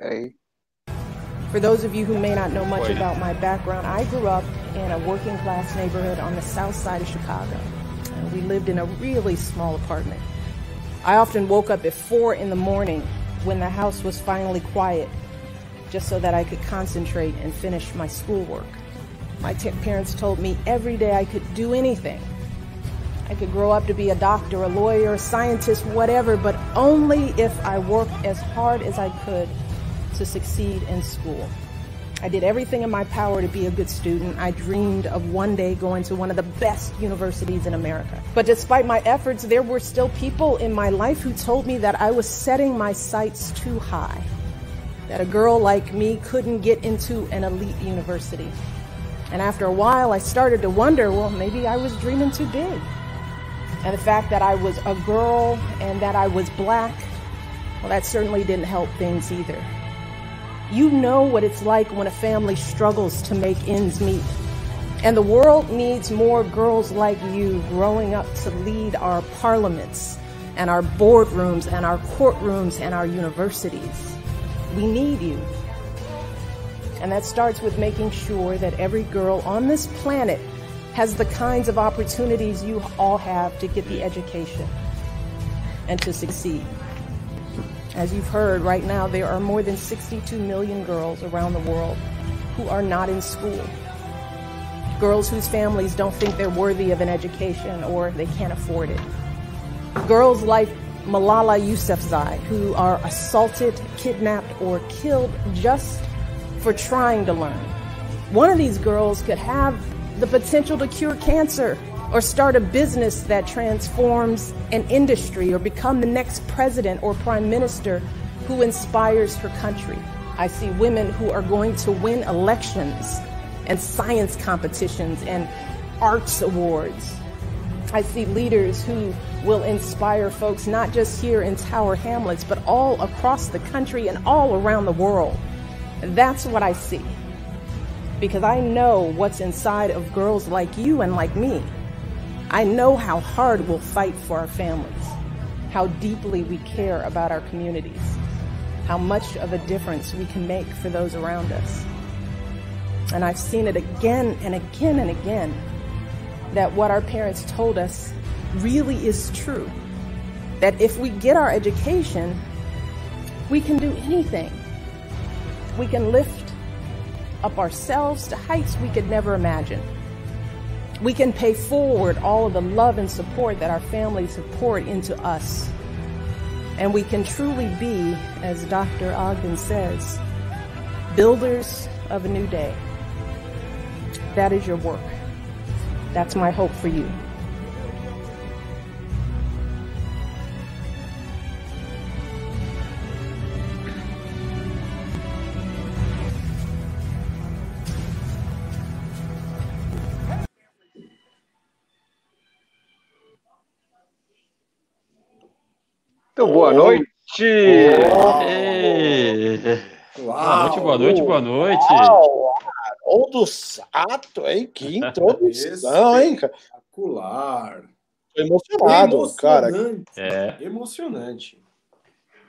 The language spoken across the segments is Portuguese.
Aí. For those of you who may not know much about my background, I grew up in a working class neighborhood on the south side of Chicago. And we lived in a really small apartment. I often woke up at four in the morning when the house was finally quiet, just so that I could concentrate and finish my schoolwork. My t- parents told me every day I could do anything. I could grow up to be a doctor, a lawyer, a scientist, whatever, but only if I worked as hard as I could to succeed in school. I did everything in my power to be a good student. I dreamed of one day going to one of the best universities in America. But despite my efforts, there were still people in my life who told me that I was setting my sights too high, that a girl like me couldn't get into an elite university. And after a while, I started to wonder well, maybe I was dreaming too big. And the fact that I was a girl and that I was black, well, that certainly didn't help things either. You know what it's like when a family struggles to make ends meet. And the world needs more girls like you growing up to lead our parliaments and our boardrooms and our courtrooms and our universities. We need you. And that starts with making sure that every girl on this planet has the kinds of opportunities you all have to get the education and to succeed. As you've heard, right now there are more than 62 million girls around the world who are not in school. Girls whose families don't think they're worthy of an education or they can't afford it. Girls like Malala Yousafzai, who are assaulted, kidnapped, or killed just for trying to learn. One of these girls could have the potential to cure cancer or start a business that transforms an industry or become the next president or prime minister who inspires her country. I see women who are going to win elections and science competitions and arts awards. I see leaders who will inspire folks not just here in Tower Hamlets, but all across the country and all around the world. That's what I see. Because I know what's inside of girls like you and like me. I know how hard we'll fight for our families, how deeply we care about our communities, how much of a difference we can make for those around us. And I've seen it again and again and again that what our parents told us really is true. That if we get our education, we can do anything. We can lift up ourselves to heights we could never imagine. We can pay forward all of the love and support that our families have poured into us. And we can truly be, as Dr. Ogden says, builders of a new day. That is your work. That's my hope for you. Boa noite. Boa noite, boa noite, boa noite. Haroldo Sato, hein? Que introdução, hein, cara? Espetacular. Tô emocionado, cara. É. Emocionante.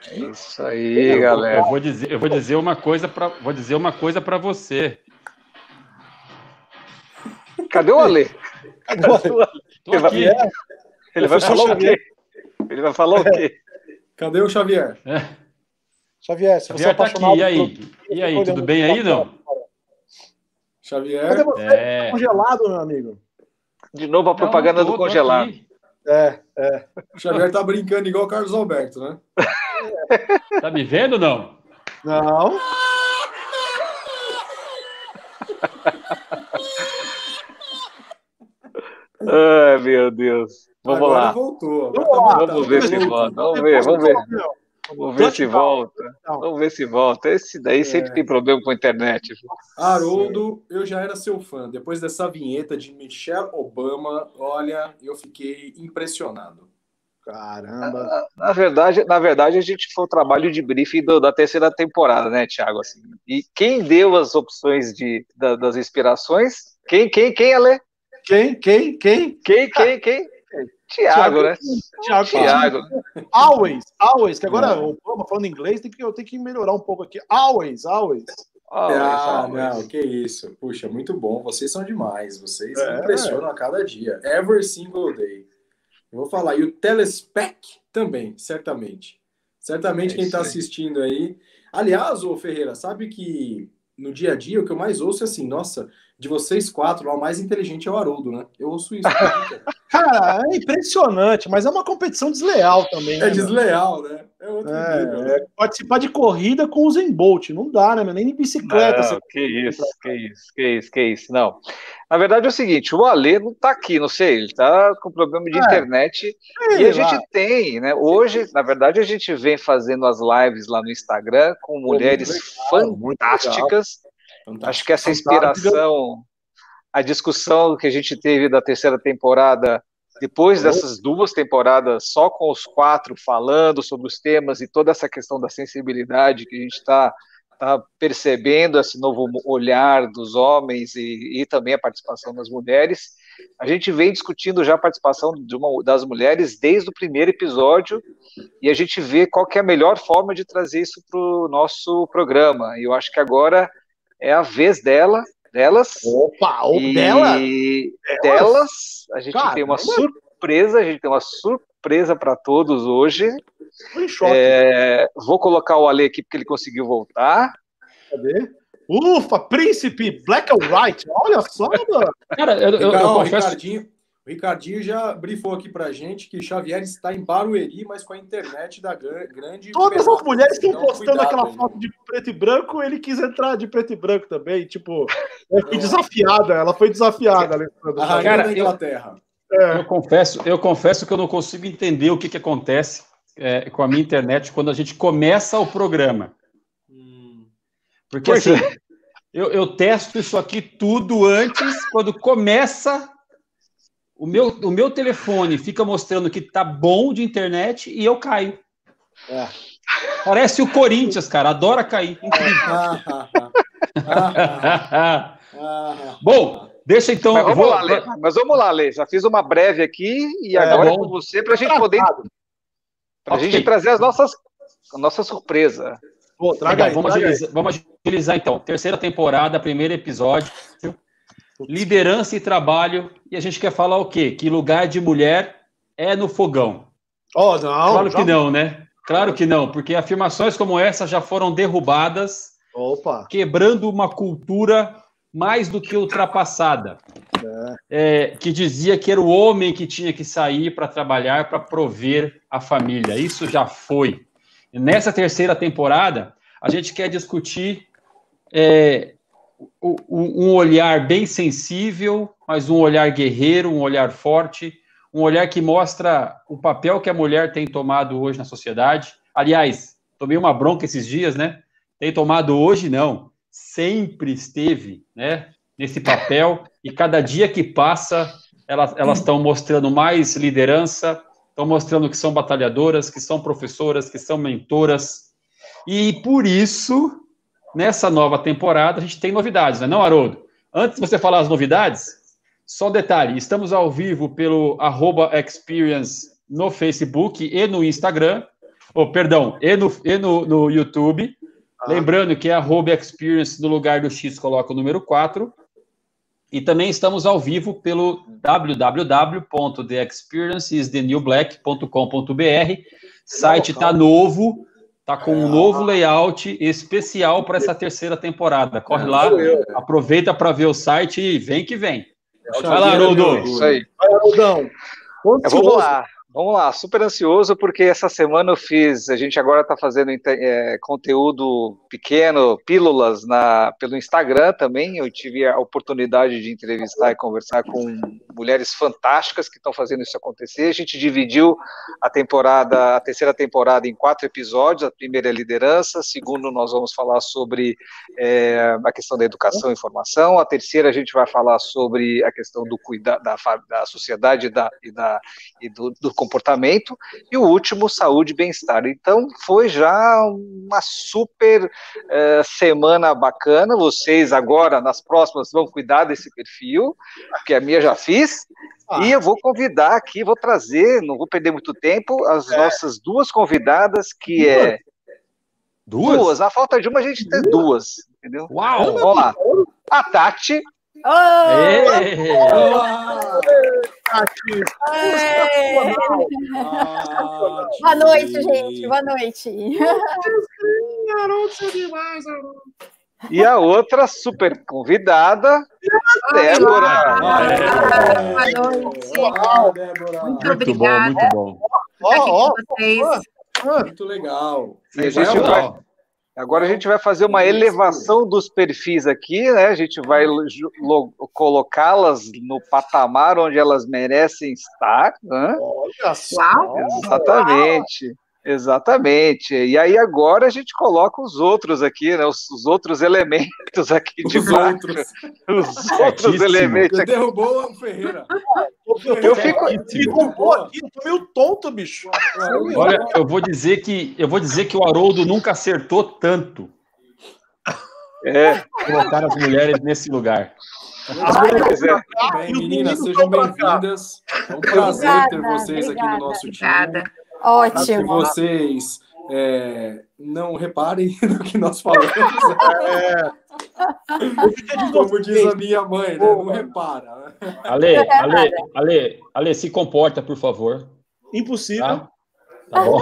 É isso aí, galera. Eu vou dizer, eu vou dizer uma coisa para, vou dizer uma coisa para você. Cadê o Ale? Cadê o Ale? Tô Ele vai, aqui. ele vai falar o quê? Ele vai falar o quê? Cadê o Xavier? É. Xavier, se você é Xavier tá aqui. E aí? por- E aí, tudo bem aí, não? Xavier. Cadê você? É. Congelado, meu amigo. De novo a Não, propaganda tô- do congelado. É, é. O Xavier tá brincando igual o Carlos Alberto, né? Tá me vendo ou não? Não. Ai, meu Deus. Vamos Agora lá. voltou. Vamos lá. tá- Vamos ver se volta. Vamos ver, vamos ver. Vamos ver se volta. Vamos ver se volta. Esse daí sempre tem problema com a internet. Haroldo, eu já era seu fã. Depois dessa vinheta de Michelle Obama, olha, eu fiquei impressionado. Caramba. Na verdade, na verdade, a gente foi o trabalho de briefing do- da terceira temporada, né, Thiago? Assim, e quem deu as opções de, da- das inspirações? Quem, quem, quem, Ale? Quem? Quem? Quem? Quem, quem, quem? Tiago, né? Tiago. Tiago. Always, always, que agora o Obama falando inglês, tem que, eu tenho que melhorar um pouco aqui. Always, always. Ah, Always, não, always. que isso. Puxa, muito bom. Vocês são demais. Vocês É. impressionam a cada dia. Every single day. Eu vou falar. E o Telespec também, certamente. Certamente É quem está assistindo aí. Aliás, ô Ferreira, sabe que no dia a dia o que eu mais ouço é assim, nossa, de vocês quatro lá, o mais inteligente é o Haroldo, né? Eu ouço isso. Cara, é impressionante, mas é uma competição desleal também. é né, meu? desleal, né? É outro nível. né? É, é participar de corrida com o Zen Bolt. Não dá, né? meu? Nem de bicicleta. Não, que isso, que isso, que isso, que isso. Não. Na verdade é o seguinte, o Alê não tá aqui, não sei, ele tá com problema de É. internet. E Sei a gente lá. tem, né? Hoje, na verdade, a gente vem fazendo as lives lá no Instagram com mulheres legal, fantásticas. Acho que essa Fantástica. inspiração, a discussão que a gente teve da terceira temporada, depois dessas duas temporadas, só com os quatro falando sobre os temas e toda essa questão da sensibilidade que a gente está tá percebendo, esse novo olhar dos homens e, e também a participação das mulheres. A gente vem discutindo já a participação uma, das mulheres desde o primeiro episódio e a gente vê qual é a melhor forma de trazer isso para o nosso programa. E eu acho que agora é a vez dela, delas. Opa, o e dela. delas, a gente tem uma surpresa, a gente tem uma surpresa para todos hoje. Tô em choque. É, vou colocar o Ale aqui porque ele conseguiu voltar. Cadê? Ufa, príncipe, black and white. Olha só, mano. Cara, eu, eu- eu o confesso. Ricardinho, o Ricardinho já brifou aqui pra gente que Xavier está em Barueri, mas com a internet da gran- grande. Todas as mulheres estão Então, postando cuidado aquela foto de preto e branco, ele quis entrar de preto e branco também. Tipo, ela foi desafiada, ela foi desafiada, Alessandro. A rainha Cara, da eu- Inglaterra. Eu confesso, eu confesso que eu não consigo entender o que, que acontece é, com a minha internet quando a gente começa o programa. Porque Pois assim, eu, eu testo isso aqui tudo antes, quando começa. O meu, o meu telefone fica mostrando que tá bom de internet e eu caio. É. Parece o Corinthians, cara, adora cair. Bom, deixa então. Mas vamos vou- lá, Ale. Mas vamos lá, Ale. Já fiz uma breve aqui e É, agora é bom. com você para a gente poder pra Ok. gente trazer as nossas a nossa surpresa. Pô, traga Legal, aí, vamos, traga aí. agilizar, vamos agilizar então. Terceira temporada, primeiro episódio. Liderança e trabalho. E a gente quer falar o quê? Que lugar de mulher é no fogão. Ó, não, claro já- que não, né? Claro que não, porque afirmações como essa já foram derrubadas, Opa. quebrando uma cultura mais do que ultrapassada. É, que dizia que era o homem que tinha que sair para trabalhar para prover a família. Isso já foi. E nessa terceira temporada, a gente quer discutir é, um olhar bem sensível, mas um olhar guerreiro, um olhar forte, um olhar que mostra o papel que a mulher tem tomado hoje na sociedade. Aliás, tomei uma bronca esses dias, né? Tem tomado hoje, não. Sempre esteve, né? Nesse papel. E cada dia que passa, elas estão mostrando mais liderança, estão mostrando que são batalhadoras, que são professoras, que são mentoras. E por isso, nessa nova temporada, a gente tem novidades, não é não, Haroldo? Antes de você falar as novidades, só um detalhe, estamos ao vivo pelo arroba experience no Facebook e no Instagram, ou perdão, e no, e no, no YouTube. Lembrando que é arroba experience no lugar do X coloca o número 4. E também estamos ao vivo pelo www.theexperiencesthenewblack.com.br. Site está novo, está com um novo layout especial para essa terceira temporada. Corre lá, aproveita para ver o site e vem que vem. Vai lá, Haroldo. Isso aí. Vai, É, vamos lá, vamos lá, super ansioso, porque essa semana eu fiz, a gente agora está fazendo é, conteúdo pequeno, pílulas na, pelo Instagram também. Eu tive a oportunidade de entrevistar e conversar com mulheres fantásticas que estão fazendo isso acontecer. A gente dividiu a temporada, a terceira temporada em quatro episódios. A primeira é liderança, a segunda nós vamos falar sobre é, a questão da educação e informação. A terceira a gente vai falar sobre a questão do cuidado da, da sociedade e, da, e, da, e do, do comportamento. E o último, saúde e bem-estar. Então, foi já uma super eh, semana bacana. Vocês agora, nas próximas, vão cuidar desse perfil, porque a minha já fiz. Ah. E eu vou convidar aqui, vou trazer, não vou perder muito tempo, as é. nossas duas convidadas, que duas? é. Duas? Duas. A falta de uma, a gente tem duas. Entendeu? Uau! Vamos lá. A Tati. Boa noite, gente. Boa noite. E a outra super convidada, Débora. Boa noite. Muito, muito bom, muito bom. Ó, ó, muito legal. E a gente vai, agora a gente vai fazer uma elevação dos perfis aqui, né? A gente vai colocá-las no patamar onde elas merecem estar. Né? Olha só. Exatamente. Uau. Exatamente. E aí agora a gente coloca os outros aqui, né? Os, os outros elementos aqui de os outros. Os outros elementos aqui. Derrubou o Ferreira. Eu fico. Derrubou aqui, eu tô meio tonto, bicho. Olha, eu vou dizer que eu vou dizer que o Haroldo nunca acertou tanto. É. Colocar as mulheres nesse lugar. As mulheres, é. Bem, meninas, sejam bem-vindas. É um prazer ter vocês aqui no nosso time. Obrigada. Ótimo. Que vocês é, não reparem no que nós falamos. É. Como diz a minha mãe, né? não repara. Ale, Ale, Ale, Ale, se comporta, por favor. Impossível. Tá? Tá bom.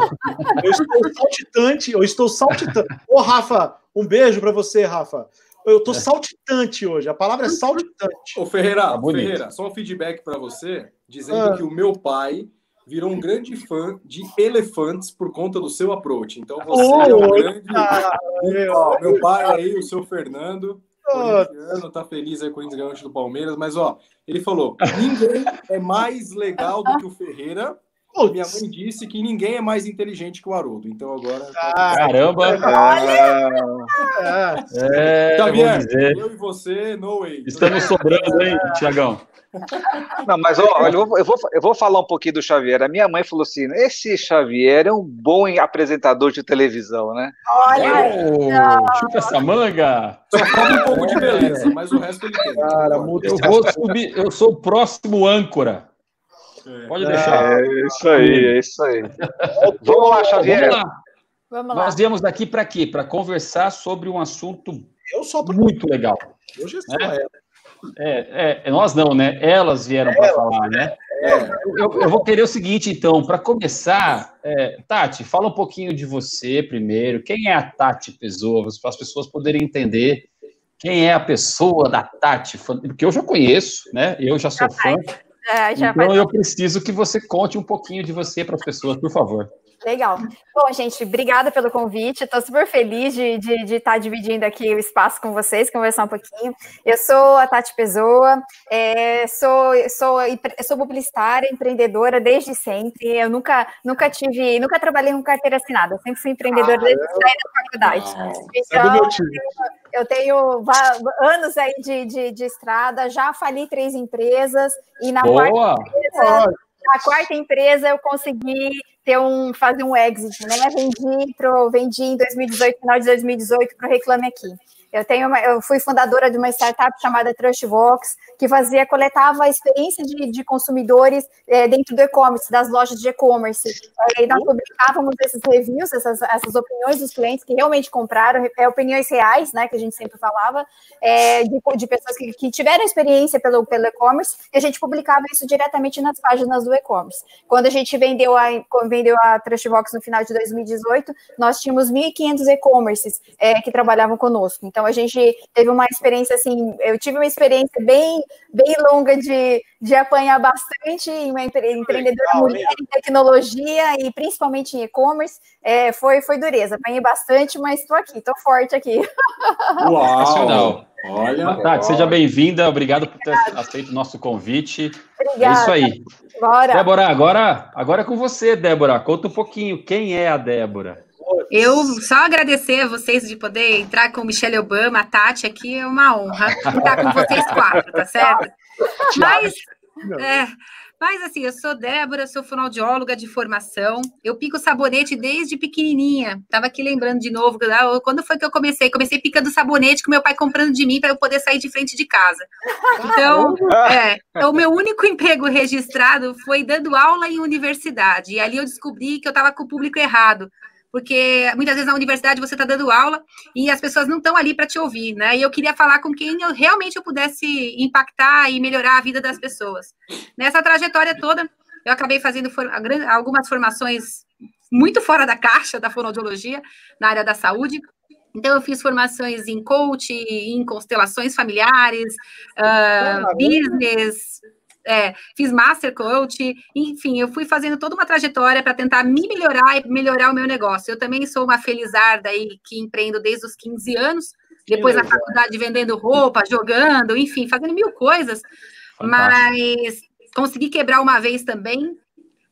Eu estou saltitante, eu estou saltitante. Ô, Rafa, um beijo para você, Rafa. Eu estou saltitante hoje. A palavra é saltitante. Ô, Ferreira, tá Ferreira, só um feedback para você, dizendo ah. que o meu pai virou um grande fã de elefantes por conta do seu approach. Então você oh, é um grande. Ó, meu pai aí, o seu Fernando. Corintiano, tá feliz aí com o ganhante do Palmeiras, mas ó, ele falou: ninguém é mais legal do que o Ferreira. Putz. Minha mãe disse que ninguém é mais inteligente que o Haroldo. Então agora. Ah, caramba! É, Xavier, eu e você, no way. Estamos sobrando, hein, Tiagão? Não, mas ó, eu, vou, eu, vou, eu vou falar um pouquinho do Xavier. A minha mãe falou assim: esse Xavier é um bom apresentador de televisão, né? Olha! Oh, chupa essa manga! Só falta um pouco de beleza, mas o resto ele tem. Cara, eu, vou subir, eu sou o próximo âncora. É. Pode deixar. É isso aí, é isso aí. Vamos lá, Xavier. Vamos lá. Vamos lá. Nós viemos daqui para quê? Para conversar sobre um assunto muito legal. Eu já sou né? É, é, nós não, né? Elas vieram para falar, né? É. Eu, eu, vou querer o seguinte, então, para começar, é, Tati, fala um pouquinho de você primeiro. Quem é a Tati Pessoa? Para as pessoas poderem entender quem é a pessoa da Tati, porque eu já conheço, né? Eu já sou fã. É, então eu preciso que você conte um pouquinho de você para as pessoas, por favor. Legal. Bom, gente, obrigada pelo convite. Estou super feliz de, de, de, estar tá dividindo aqui o espaço com vocês, conversar um pouquinho. Eu sou a Tati Pessoa, é, sou, sou, sou publicitária, empreendedora desde sempre. Eu nunca, nunca tive, nunca trabalhei com carteira assinada, sempre fui empreendedora ah, desde a da faculdade. Ah, então, é eu tenho anos aí de, de, de, estrada, já fali três empresas e na Boa. quarta empresa, na quarta empresa eu consegui ter um, fazer um exit, né? Vendi, pro, vendi em 2018, final de 2018, para o Reclame Aqui. Eu, tenho uma, eu fui fundadora de uma startup chamada Trustvox, que fazia, coletava a experiência de, de consumidores é, dentro do e-commerce, das lojas de e-commerce. E nós publicávamos esses reviews, essas, essas opiniões dos clientes que realmente compraram, é, opiniões reais, né, que a gente sempre falava, é, de, de, pessoas que, que, tiveram experiência pelo, pelo e-commerce, e a gente publicava isso diretamente nas páginas do e-commerce. Quando a gente vendeu a, vendeu a Trustvox no final de 2018, nós tínhamos 1.500 e-commerces é, que trabalhavam conosco. Então, a gente teve uma experiência assim, eu tive uma experiência bem, bem longa de, de apanhar bastante em uma empreendedora mulher em tecnologia e principalmente em e-commerce. É, foi, foi dureza, apanhei bastante, mas estou aqui, estou forte aqui. Uau! Olha, Tati, seja bem-vinda, obrigado por ter aceito o nosso convite. Obrigada. É isso aí. Bora. Débora, agora, agora é com você, Débora. Conta um pouquinho, quem é a Débora? Eu só agradecer a vocês de poder entrar com Michelle Obama, a Tati aqui é uma honra estar com vocês quatro, tá certo? Mas, é, Mas assim, eu sou Débora, sou fonoaudióloga de formação. Eu pico sabonete desde pequenininha. Tava aqui lembrando de novo, quando foi que eu comecei? Comecei picando sabonete com meu pai comprando de mim para eu poder sair de frente de casa. Então, é, o meu único emprego registrado foi dando aula em universidade. E ali eu descobri que eu estava com o público errado porque muitas vezes na universidade você está dando aula e as pessoas não estão ali para te ouvir, né? E eu queria falar com quem eu, realmente eu pudesse impactar e melhorar a vida das pessoas. Nessa trajetória toda, eu acabei fazendo for, algumas formações muito fora da caixa da fonoaudiologia, na área da saúde, então, eu fiz formações em coach, em constelações familiares, uh, business, é, fiz master coach, enfim, eu fui fazendo toda uma trajetória para tentar me melhorar e melhorar o meu negócio. Eu também sou uma felizarda aí que empreendo desde os 15 anos, depois na faculdade vendendo roupa, jogando, enfim, fazendo mil coisas, Fantástico. mas consegui quebrar uma vez também,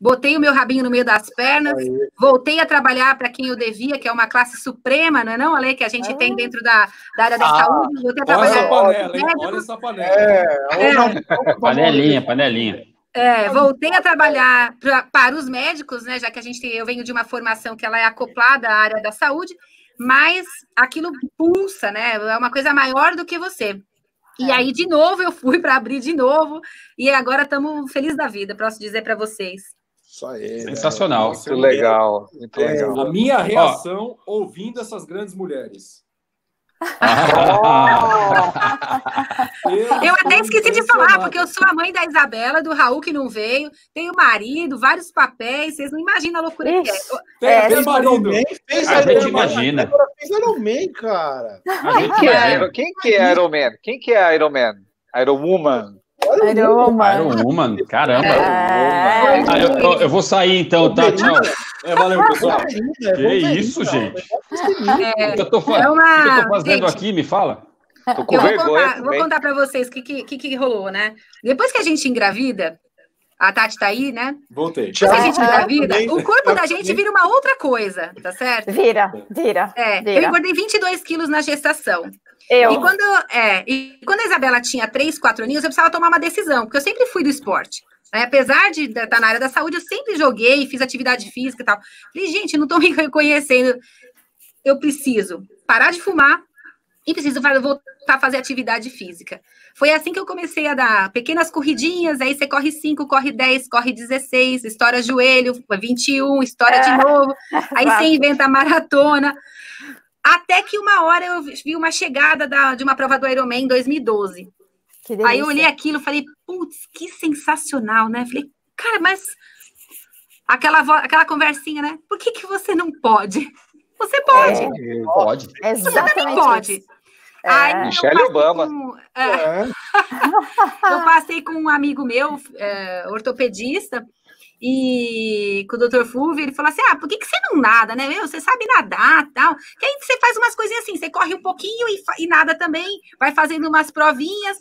botei o meu rabinho no meio das pernas, Aí. voltei a trabalhar para quem eu devia, que é uma classe suprema, não é não, Ale, que a gente ah. tem dentro da, da área da ah. saúde. Voltei a trabalhar olha essa panela, hein? Olha essa panela. É, é. Panelinha, panelinha. É, voltei a trabalhar pra, para os médicos, né? Já que a gente eu venho de uma formação que ela é acoplada à área da saúde, mas aquilo pulsa, né? É uma coisa maior do que você. E é. aí, de novo, eu fui para abrir de novo, e agora estamos felizes da vida, posso dizer para vocês. Isso aí. Sensacional. Né? Muito legal. Muito é, legal. A minha reação Ó. ouvindo essas grandes mulheres. eu até esqueci de falar, porque eu sou a mãe da Isabela, do Raul que não veio, tenho marido, vários papéis, vocês não imaginam a loucura que é. é, tem marido. Fez a gente imagina. Fez Iron Man, cara. Quem que, é, quem que é Iron Man? Quem que é Iron Man? Iron Woman? Iron Woman. Iron Woman, caramba. É... Ah, eu, eu, vou sair então, tá? Tchau. É, valeu, pessoal. Que isso, gente? É, o que eu tô, é uma... que eu tô fazendo gente, aqui? Me fala. eu vou contar, vou contar para vocês o que, que, que rolou, né? Depois que a gente engravida, a Tati tá aí, né? Voltei. Depois que a gente engravida, o corpo da gente vira uma outra coisa, tá certo? Vira, vira. É, vira. eu engordei 22 quilos na gestação. Eu. E quando, é, e quando a Isabela tinha três, quatro aninhos, eu precisava tomar uma decisão, porque eu sempre fui do esporte. Né? Apesar de estar tá na área da saúde, eu sempre joguei, fiz atividade física e tal. Falei, gente, não estou me reconhecendo. Eu preciso parar de fumar e preciso voltar a fazer atividade física. Foi assim que eu comecei a dar pequenas corridinhas, aí você corre 5, corre 10, corre 16, estoura joelho, 21, estoura é. de novo, aí você inventa a maratona. Até que uma hora eu vi uma chegada da, de uma prova do Ironman em 2012. Aí eu olhei aquilo e falei, putz, que sensacional, né? Falei, cara, mas aquela, aquela conversinha, né? Por que, que você não pode? Você pode. É, pode. Você também pode. É. Aí Michelle Obama. Com, é, é. eu passei com um amigo meu, é, ortopedista, e com o doutor Fulvio, ele falou assim: ah, por que, que você não nada, né? Meu, você sabe nadar tal. Que aí você faz umas coisinhas assim, você corre um pouquinho e, e nada também, vai fazendo umas provinhas.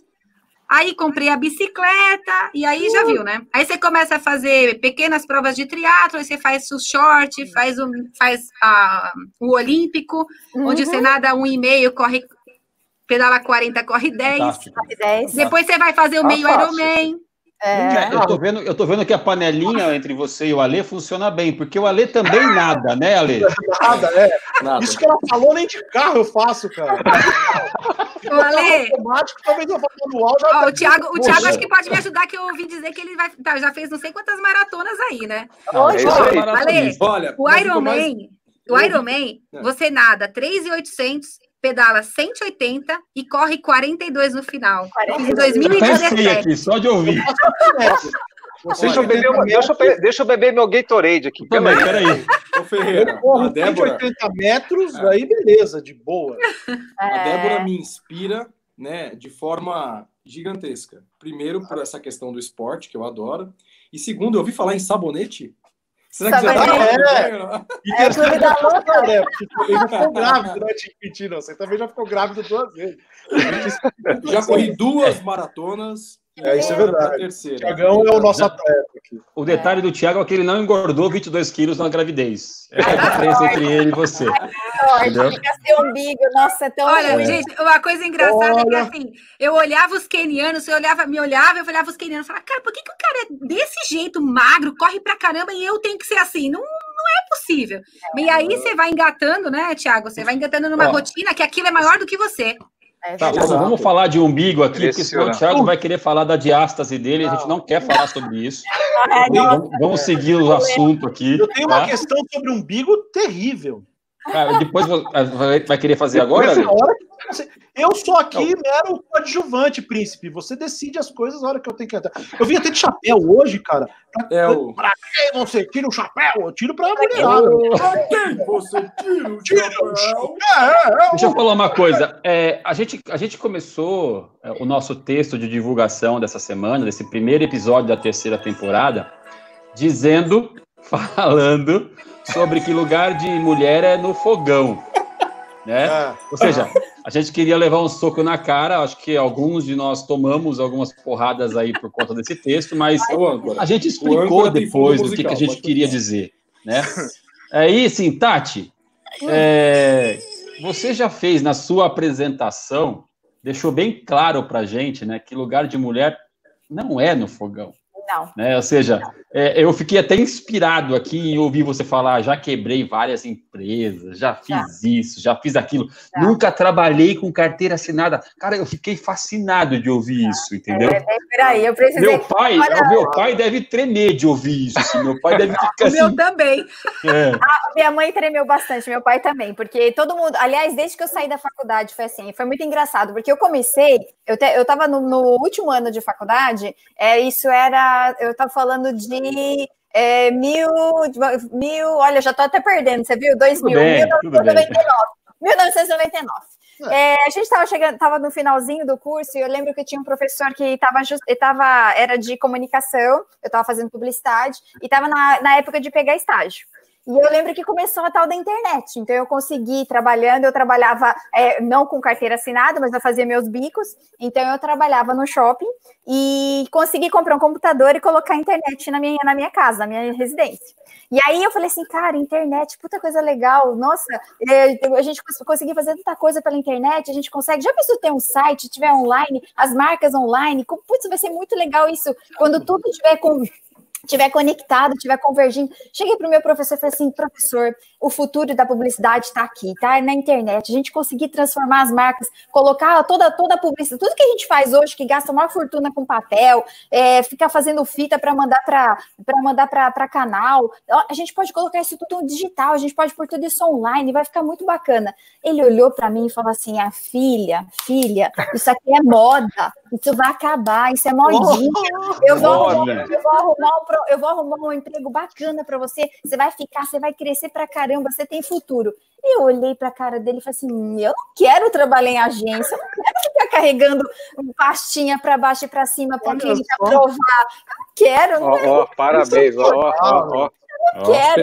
Aí comprei a bicicleta, e aí já viu, né? Aí você começa a fazer pequenas provas de triatlo, aí você faz o short, faz o, faz a, o olímpico, uhum. onde você nada um e meio, corre, pedala 40, corre 10. Corre 10. Depois você vai fazer o ah, meio Ironman. É. Eu tô vendo, eu tô vendo que a panelinha entre você e o Alê funciona bem, porque o Alê também nada, né, Alê? Nada, é. Nada. Isso que ela falou, nem de carro eu faço, cara. O Alê. talvez eu faça manual. Já... o Thiago, o Thiago acho que pode me ajudar, que eu ouvi dizer que ele vai, tá, já fez não sei quantas maratonas aí, né? Hoje, é Alê, Olha, o Iron Man, mais... o Iron Man, é. você nada 3,800 pedala 180 e corre 42 no final. 42. Em 2017. Aqui, só de ouvir. Deixa eu, beber, deixa, eu, deixa eu beber meu Gatorade aqui. Também, peraí. Ô, Ferreira, Débora... 180 metros, é. aí beleza, de boa. É. A Débora me inspira né, de forma gigantesca. Primeiro, por essa questão do esporte, que eu adoro. E segundo, eu ouvi falar em sabonete. Será que já tá? É. E é terceiro, da luta, né? Porque também já ficou grávido, não é te mentir, não. Você também já ficou grávido duas vezes. Já corri duas maratonas. É, isso é verdade. O Tiagão é o nosso atleta aqui. O detalhe do Thiago é que ele não engordou 22 quilos na gravidez. É a diferença entre ele e você. Olha, fica seu umbigo, nossa, é tão Olha, ruim. gente, uma coisa engraçada Olha. é que assim, eu olhava os kenianos, eu olhava, me olhava, eu olhava os kenianos falava, cara, por que, que o cara é desse jeito, magro, corre pra caramba, e eu tenho que ser assim. Não, não é possível. E aí você vai engatando, né, Tiago? Você vai engatando numa Ó. rotina que aquilo é maior do que você. É Tá, vamos, vamos falar de umbigo aqui, porque senão o. Thiago vai querer falar da diástase dele, a gente não quer falar sobre isso. É, Vamos, vamos seguir o assunto aqui. Eu tenho uma tá? questão sobre umbigo terrível. Ah, depois vai querer fazer agora? Hora você- Eu sou aqui mero coadjuvante, príncipe. Você decide as coisas na hora que eu tenho que entrar. Eu vim até de chapéu hoje, cara. Pra, É o. pra que você tira o chapéu? Eu tiro pra mulherada. Quem você tira o chapéu? É, é, Deixa eu falar uma coisa. É, a, gente, a gente começou é, o nosso texto de divulgação dessa semana, desse primeiro episódio da terceira temporada, dizendo, falando sobre que lugar de mulher é no fogão. Né? é. Ou seja, a gente queria levar um soco na cara, acho que alguns de nós tomamos algumas porradas aí por conta desse texto, mas a gente explicou depois o que, que a gente queria dizer, né? Aí, sim, Tati, é, você já fez na sua apresentação, deixou bem claro pra gente, né, que lugar de mulher não é no fogão, não. né? Ou seja, é, eu fiquei até inspirado aqui em ouvir você falar, já quebrei várias empresas, já fiz isso, já fiz aquilo, nunca trabalhei com carteira assinada. Cara, eu fiquei fascinado de ouvir isso, entendeu? É, é, peraí, eu precisei. Meu pai, Olha- meu pai deve tremer de ouvir isso. assim. Meu pai deve ficar O meu assim. também. é. Minha mãe tremeu bastante, meu pai também, porque todo mundo, aliás, desde que eu saí da faculdade, foi assim, foi muito engraçado, porque eu comecei, eu, te, eu tava no, no último ano de faculdade, é, isso era, eu tava falando de é, mil, mil, olha, já tô até perdendo, você viu? 2000, bem, tudo bem. 1999. 1999. É, a gente estava chegando, estava no finalzinho do curso e eu lembro que tinha um professor que estava tava, era de comunicação, eu estava fazendo publicidade e estava na, na época de pegar estágio. E eu lembro que começou a tal da internet, então eu consegui trabalhando, eu trabalhava é, não com carteira assinada, mas eu fazia meus bicos, então eu trabalhava no shopping e consegui comprar um computador e colocar a internet na minha, na minha casa, na minha residência. E aí eu falei assim, cara, internet, puta coisa legal, nossa, é, a gente cons conseguiu fazer tanta coisa pela internet, a gente consegue, já pensou ter um site, tiver online, as marcas online, putz, vai ser muito legal isso, quando tudo tiver com tiver conectado, tiver convergindo. Cheguei para o meu professor e falei assim, professor, o futuro da publicidade está aqui, está na internet. A gente conseguir transformar as marcas, colocar toda, toda a publicidade, tudo que a gente faz hoje, que gasta uma fortuna com papel, é, ficar fazendo fita para mandar para mandar para canal, a gente pode colocar isso tudo no digital, a gente pode pôr tudo isso online, vai ficar muito bacana. Ele olhou para mim e falou assim, a filha, filha, isso aqui é moda, isso vai acabar, isso é modinha. Eu vou, arrumar, eu vou arrumar um eu vou arrumar um emprego bacana para você, você vai ficar, você vai crescer para caramba, você tem futuro. E eu olhei para a cara dele e falei assim: eu não quero trabalhar em agência, eu não quero ficar carregando pastinha para baixo e para cima para cliente aprovar. Eu não quero. Não ó, ó, parabéns, ó, ó, ó. Eu quero.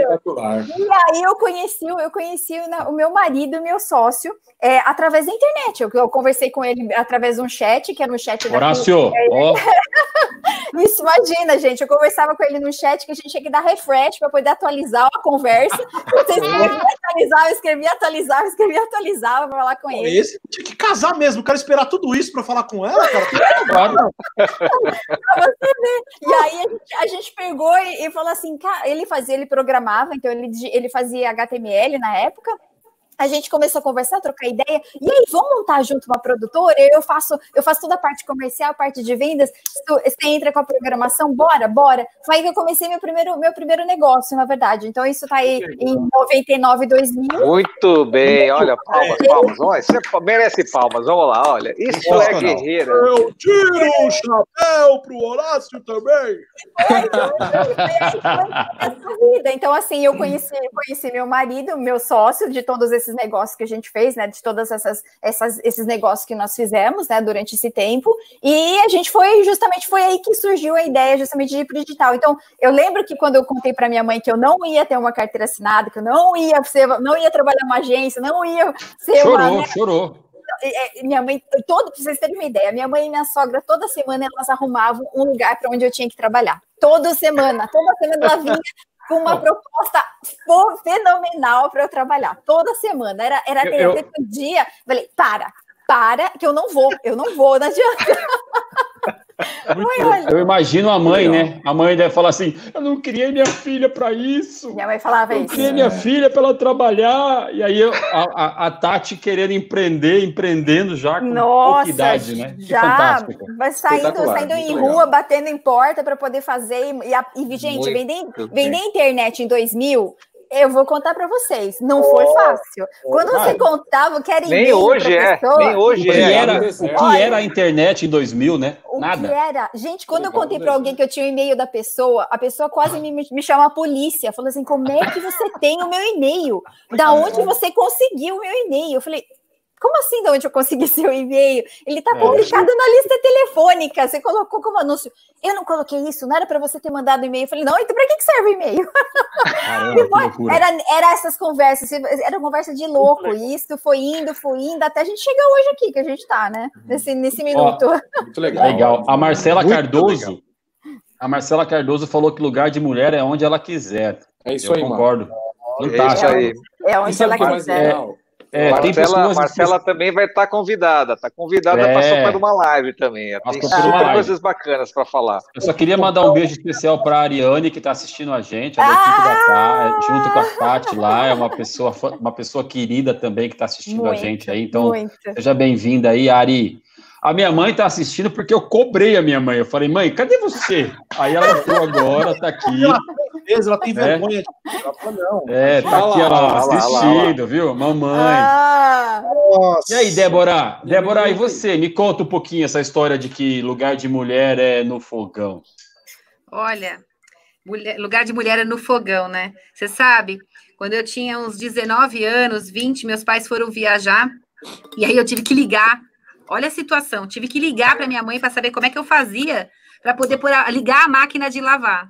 E aí eu conheci, eu conheci o meu marido, meu sócio, é, através da internet. Eu, eu, conversei com ele através de um chat, que era um chat Horácio, da. ó. Isso, imagina, gente. Eu conversava com ele no chat que a gente tinha que dar refresh para poder atualizar a conversa. Você escrevia, atualizava, escrevia, atualizava, escrevia, atualizava para falar com ele. Esse tinha que casar mesmo. Quero esperar tudo isso para falar com ela, cara. E aí a gente, a gente pegou e, e, falou assim, cara, ele fazia, ele programava, então ele, ele fazia HTML na época. A gente começou a conversar, trocar ideia. E aí, vamos montar junto uma produtora? Eu faço, eu faço toda a parte comercial, a parte de vendas. Você entra com a programação, bora, bora. Foi aí que eu comecei meu primeiro, meu primeiro negócio, na verdade. Então, isso tá aí em 99, 2000. Muito bem, olha, palmas, palmas. Olha, você merece palmas, vamos lá, olha. Isso é guerreira. Eu tiro o chapéu pro Horácio também. Então, assim, eu conheci, conheci meu marido, meu sócio de todos esses negócios que a gente fez, né? De todas essas, essas esses negócios que nós fizemos, né? Durante esse tempo. E a gente foi, justamente, foi aí que surgiu a ideia justamente de ir para o digital. Então, eu lembro que quando eu contei para minha mãe que eu não ia ter uma carteira assinada, que eu não ia ser, não ia trabalhar numa agência, não ia ser chorou, uma. Né? Chorou, minha mãe, todo, pra vocês terem uma ideia, minha mãe e minha sogra, toda semana elas arrumavam um lugar para onde eu tinha que trabalhar. Toda semana, toda semana ela vinha com uma proposta fenomenal para eu trabalhar. Toda semana. Era, era eu, eu... um dia, falei, para, para, que eu não vou, eu não vou, não adianta. eu imagino a mãe, né? A mãe deve falar assim: eu não criei minha filha para isso. Minha mãe falava eu isso. Eu criei minha filha para ela trabalhar. E aí a, a, a, Tati querendo empreender, empreendendo já com Nossa, pouca idade, né? Que já, mas saindo, saindo em legal. rua, batendo em porta para poder fazer. E, e gente, vender, vender internet em 2000 eu vou contar para vocês, não foi fácil. Quando você contava que era nem hoje é, pessoa, nem hoje o que é. Era, o que era a internet em 2000, né? Nada. O que era? Gente, quando eu contei para alguém que eu tinha o e-mail da pessoa, a pessoa quase me, me chamou a polícia, falou assim: "Como é que você tem o meu e-mail? Da onde você conseguiu o meu e-mail?" Eu falei: como assim de onde eu consegui seu e-mail? Ele está publicado é. na lista telefônica. Você colocou como anúncio. Eu não coloquei isso, não era para você ter mandado e-mail. Eu falei, não, então para que, que serve o e-mail? Caramba, era, era essas conversas, era conversa de louco. E isso foi indo, foi indo, até a gente chegar hoje aqui, que a gente está, né? Nesse, nesse minuto. Ó, muito legal. legal. A Marcela muito Cardoso. Legal. A Marcela Cardoso falou que lugar de mulher é onde ela quiser. É isso eu aí, concordo. Mano. É isso aí. É onde ela é quiser. É, Marcela, Marcela que... também vai estar convidada. Está convidada é. passou por uma live também. Tem super coisas bacanas para falar. Eu só queria mandar um beijo especial para a Ariane, que está assistindo a gente, a da equipe da Tá, junto com a Tati lá. É uma pessoa, uma pessoa querida também que está assistindo muito, a gente aí. Então, muito. seja bem-vinda aí, Ari. A minha mãe está assistindo porque eu cobrei a minha mãe. Eu falei, mãe, cadê você? Aí ela entrou agora, está aqui ela tem vergonha. É. Ela fala, não. É, tá aqui ela assistindo, viu? Mamãe. Ah, e aí, Débora? Débora, e você? Me conta um pouquinho essa história de que lugar de mulher é no fogão. Olha, mulher, lugar de mulher é no fogão, né? Você sabe, quando eu tinha uns 19 anos, 20, meus pais foram viajar, e aí eu tive que ligar. Olha a situação, tive que ligar para minha mãe para saber como é que eu fazia para poder por, ligar a máquina de lavar.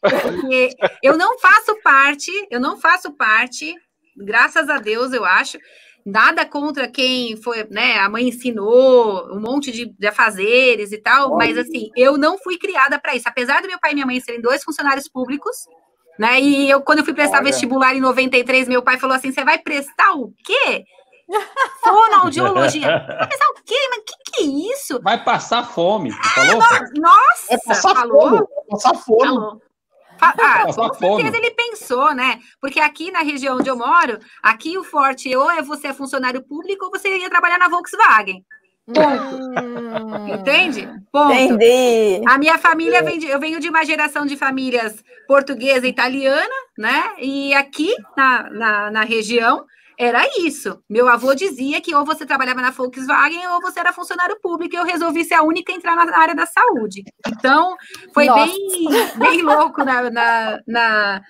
Porque eu não faço parte, eu não faço parte, graças a Deus, eu acho. Nada contra quem foi, né? A mãe ensinou um monte de, de afazeres e tal, mas assim, eu não fui criada para isso. Apesar do meu pai e minha mãe serem dois funcionários públicos, né? E eu, quando eu fui prestar Olha. vestibular em 93, meu pai falou assim: você vai prestar o quê? Fonoaudiologia. Pensar o quê? Mas o que, que é isso? Vai passar fome, falou? Nossa, é passar falou? Fome, passar fome. Falou. Ah, com certeza ele pensou, né? Porque aqui na região onde eu moro, aqui o forte ou é você é funcionário público ou você ia trabalhar na Volkswagen. Ponto. Hum. Entende? Ponto. Entendi. A minha família vem de, eu venho de uma geração de famílias portuguesa e italiana, né? E aqui na, na, na região era isso. Meu avô dizia que ou você trabalhava na Volkswagen ou você era funcionário público e eu resolvi ser a única a entrar na área da saúde. Então, foi bem, bem louco na, na, na,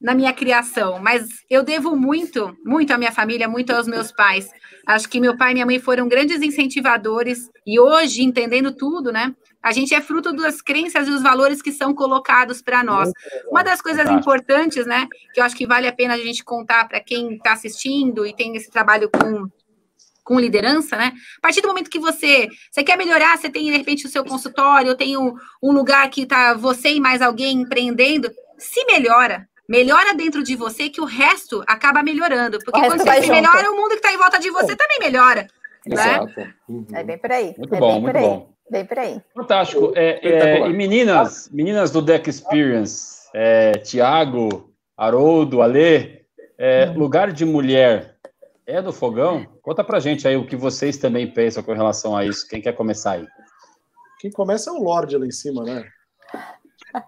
na minha criação. Mas eu devo muito, muito à minha família, muito aos meus pais. Acho que meu pai e minha mãe foram grandes incentivadores e hoje, entendendo tudo, né? A gente é fruto das crenças e dos valores que são colocados para nós. Uma das coisas importantes, né, que eu acho que vale a pena a gente contar para quem está assistindo e tem esse trabalho com com liderança, né? A partir do momento que você, você quer melhorar, você tem de repente o seu consultório, eu tenho um lugar que tá você e mais alguém empreendendo, se melhora, melhora dentro de você que o resto acaba melhorando, porque quando você se melhora, o mundo que está em volta de você também melhora, Exato. né? Uhum. É bem por aí. Muito é bom, muito bom. Vem por aí. Fantástico. É, é, e meninas, meninas do Deck Experience, é, Tiago, Haroldo, Alê, é, uhum. lugar de mulher é do fogão? Conta pra gente aí o que vocês também pensam com relação a isso. Quem quer começar aí? Quem começa é o Lorde lá em cima, né?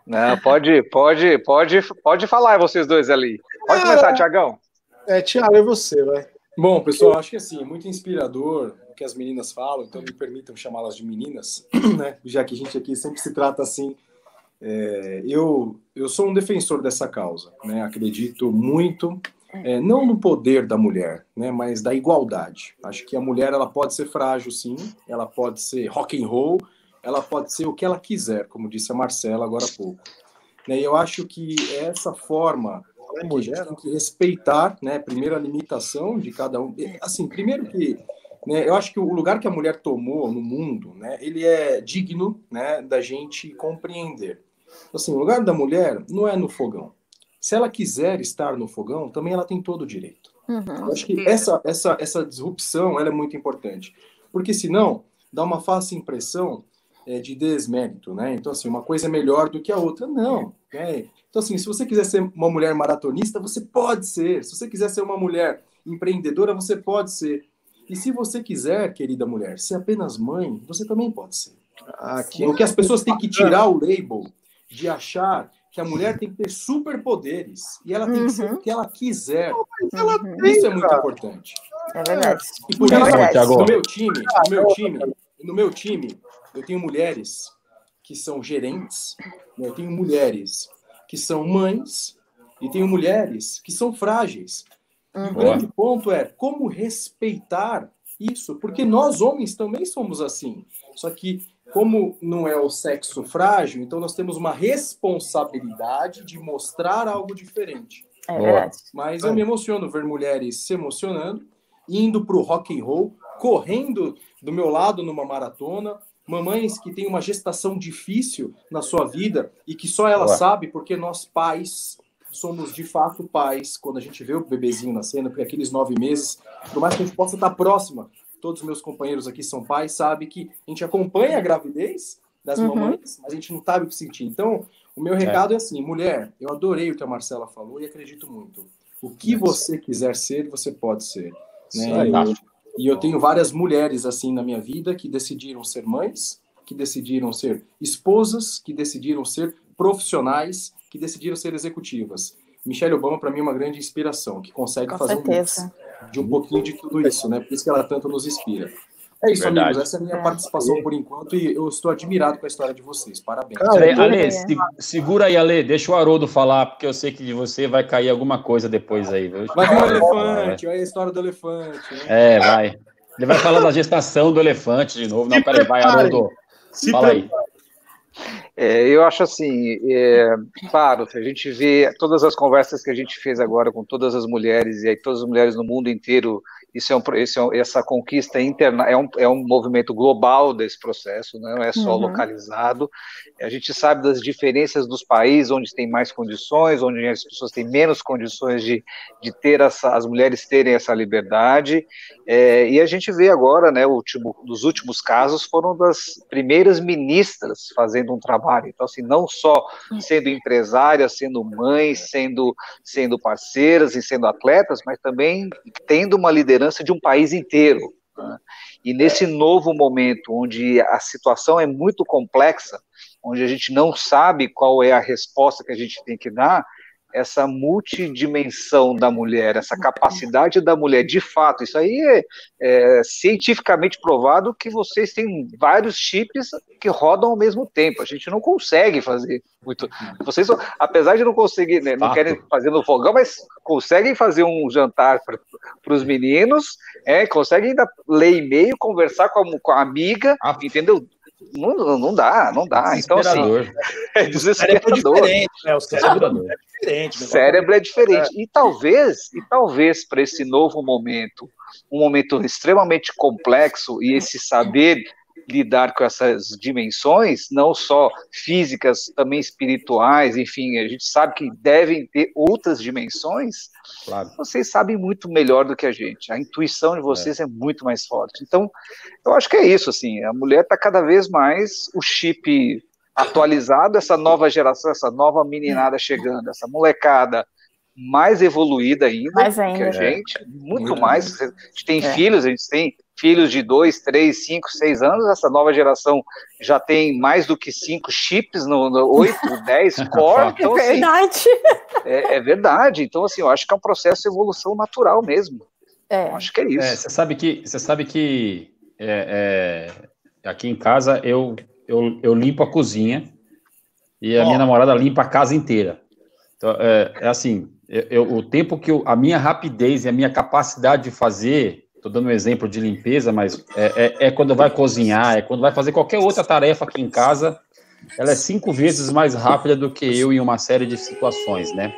Não, pode, pode, pode, pode falar vocês dois ali. Pode começar, Tiagão. É, Tiago, é você, vai. Bom, pessoal, acho que assim, é muito inspirador que as meninas falam, então me permitam chamá-las de meninas, né? já que a gente aqui sempre se trata assim. É, eu, eu sou um defensor dessa causa, né? acredito muito, é, não no poder da mulher, né? mas da igualdade. Acho que a mulher ela pode ser frágil, sim, ela pode ser rock and roll, ela pode ser o que ela quiser, como disse a Marcela agora há pouco. Né? E eu acho que essa forma a gente tem que respeitar, né? Primeiro a limitação de cada um. Assim, primeiro que né? Eu acho que o lugar que a mulher tomou no mundo, né, ele é digno né, da gente compreender. Assim, o lugar da mulher não é no fogão. Se ela quiser estar no fogão, também ela tem todo o direito. Uhum. Eu acho que essa, essa, essa disrupção ela é muito importante. Porque senão dá uma falsa impressão é, de desmérito, né? Então, assim, uma coisa é melhor do que a outra. Não. Né? Então, assim, se você quiser ser uma mulher maratonista, você pode ser. Se você quiser ser uma mulher empreendedora, você pode ser. E se você quiser, querida mulher, ser apenas mãe, você também pode ser. Aqui, o que as pessoas têm que tirar o label de achar que a mulher tem que ter superpoderes e ela tem que ser o que ela quiser. Uhum. Isso é muito importante. É verdade. E por isso, no meu time, no meu time, no meu time, eu tenho mulheres que são gerentes, né? eu tenho mulheres que são mães e tenho mulheres que são frágeis. Uhum. O grande ponto é como respeitar isso, porque nós homens também somos assim. Só que como não é o sexo frágil, então nós temos uma responsabilidade de mostrar algo diferente. É verdade. Mas eu me emociono ver mulheres se emocionando, indo para o rock and roll, correndo do meu lado numa maratona, mamães que têm uma gestação difícil na sua vida e que só ela Boa. sabe porque nós pais somos de fato pais quando a gente vê o bebezinho nascendo, porque aqueles nove meses, por mais que a gente possa estar próxima, todos os meus companheiros aqui são pais, sabe que a gente acompanha a gravidez das uhum. mamães, mas a gente não sabe o que sentir. Então, o meu recado é, é assim, mulher, eu adorei o que a Marcela falou e acredito muito. O que você quiser ser, você pode ser. Né? E, e eu tenho várias mulheres assim na minha vida que decidiram ser mães, que decidiram ser esposas, que decidiram ser profissionais, que decidiram ser executivas. Michelle Obama, para mim, é uma grande inspiração, que consegue Com fazer certeza. um de um pouquinho de tudo isso, né? Por isso que ela tanto nos inspira. É isso, Verdade. amigos. Essa é a minha é. participação por enquanto e eu estou admirado com a história de vocês. Parabéns. Cara, Ale, se, segura aí, Ale. Deixa o Haroldo falar, porque eu sei que de você vai cair alguma coisa depois aí. Viu? Vai vir o elefante, olha a história do elefante. Né? É, vai. Ele vai falar da gestação do elefante de novo. Não, peraí, vai, Haroldo. Fala aí. É, eu acho assim, é, claro, a gente vê todas as conversas que a gente fez agora com todas as mulheres, e aí todas as mulheres no mundo inteiro isso é um, é essa conquista interna é um, é um movimento global desse processo, né? não é só uhum. localizado. A gente sabe das diferenças dos países, onde tem mais condições, onde as pessoas têm menos condições de, de ter essa, as mulheres terem essa liberdade. É, e a gente vê agora, né, último, últimos casos foram das primeiras ministras fazendo um trabalho. Então, assim, não só sendo empresárias, sendo mães, sendo, sendo parceiras e sendo atletas, mas também tendo uma liderança liderança de um país inteiro. Né? E nesse novo momento, onde a situação é muito complexa, onde a gente não sabe qual é a resposta que a gente tem que dar, essa multidimensão da mulher, essa capacidade da mulher, de fato, isso aí é, é, cientificamente provado que vocês têm vários chips que rodam ao mesmo tempo. A gente não consegue fazer muito. Vocês, apesar de não conseguir, né, não querem fazer no fogão, mas conseguem fazer um jantar para os meninos, é, conseguem ainda ler e-mail, conversar com a, com a amiga, ah. entendeu? Não, não dá, não dá. Então, assim, é desesperador. É diferente, né? O cérebro é diferente. O cérebro é diferente. E talvez, e talvez para esse novo momento, um momento extremamente complexo e esse saber lidar com essas dimensões, não só físicas, também espirituais, enfim, a gente sabe que devem ter outras dimensões. Claro. Vocês sabem muito melhor do que a gente. A intuição de vocês é, é muito mais forte. Então, eu acho que é isso, assim, a mulher está cada vez mais o chip atualizado, essa nova geração, essa nova meninada chegando, essa molecada mais evoluída ainda, mais ainda. que a gente, muito, muito mais. A gente tem é. filhos, a gente tem filhos de 2, 3, 5, 6 anos, essa nova geração já tem mais do que 5 chips, no, no 8, 10 core. Então, é verdade. Assim, é, é, verdade. Então, assim, eu acho que é um processo de evolução natural mesmo. É. Acho que é isso. É, você sabe que, você sabe que é, é, aqui em casa eu, eu, eu limpo a cozinha e a oh. minha namorada limpa a casa inteira. Então, é, é assim, eu, o tempo que eu, a minha rapidez e a minha capacidade de fazer Estou dando um exemplo de limpeza, mas é, é, é, quando vai cozinhar, é quando vai fazer qualquer outra tarefa aqui em casa, ela é cinco vezes mais rápida do que eu em uma série de situações, né?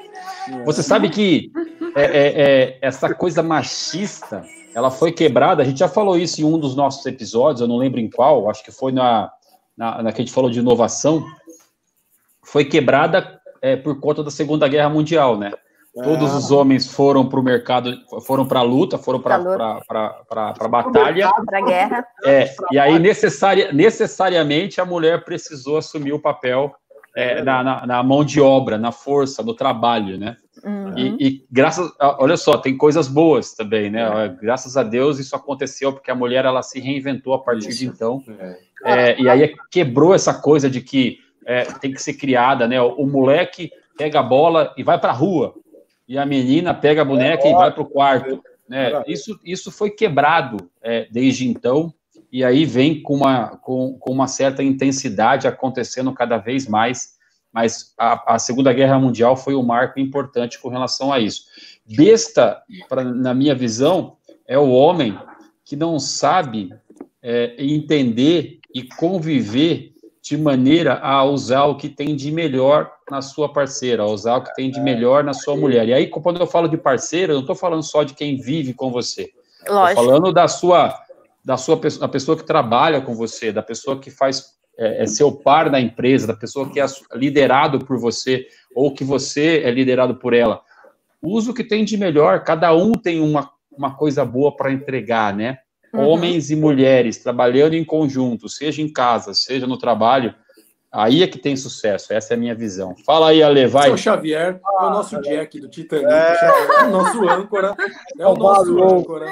Você sabe que é, é, é, essa coisa machista, ela foi quebrada, a gente já falou isso em um dos nossos episódios, eu não lembro em qual, acho que foi na, na, na que a gente falou de inovação, foi quebrada é, por conta da Segunda Guerra Mundial, né? Todos os homens foram para o mercado, foram para a luta, foram para a batalha. Para a guerra. É, e aí, necessari, necessariamente, a mulher precisou assumir o papel é, na, na, na, mão de obra, na força, no trabalho, né? Uhum. E, e, graças, olha só, tem coisas boas também, né? Graças a Deus isso aconteceu porque a mulher ela se reinventou a partir isso. de então. É. É, e aí quebrou essa coisa de que é, tem que ser criada, né? O, o moleque pega a bola e vai para a rua e a menina pega a boneca e vai para o quarto. Né? Isso, isso foi quebrado é, desde então, e aí vem com uma, com, com uma certa intensidade acontecendo cada vez mais, mas a, a, Segunda Guerra Mundial foi um marco importante com relação a isso. Besta, pra, na minha visão, é o homem que não sabe é, entender e conviver de maneira a usar o que tem de melhor na sua parceira, usar o que tem de melhor na sua mulher. E aí, quando eu falo de parceira, eu não estou falando só de quem vive com você. Estou falando da sua, da sua da pessoa que trabalha com você, da pessoa que faz é, é seu par na empresa, da pessoa que é liderado por você ou que você é liderado por ela. Usa o que tem de melhor. Cada um tem uma, uma coisa boa para entregar, né? Uhum. Homens e mulheres trabalhando em conjunto, seja em casa, seja no trabalho, aí é que tem sucesso. Essa é a minha visão. Fala aí, Ale, vai. O Xavier é o nosso Jack do Titanic. É, é o nosso âncora. É o nosso âncora.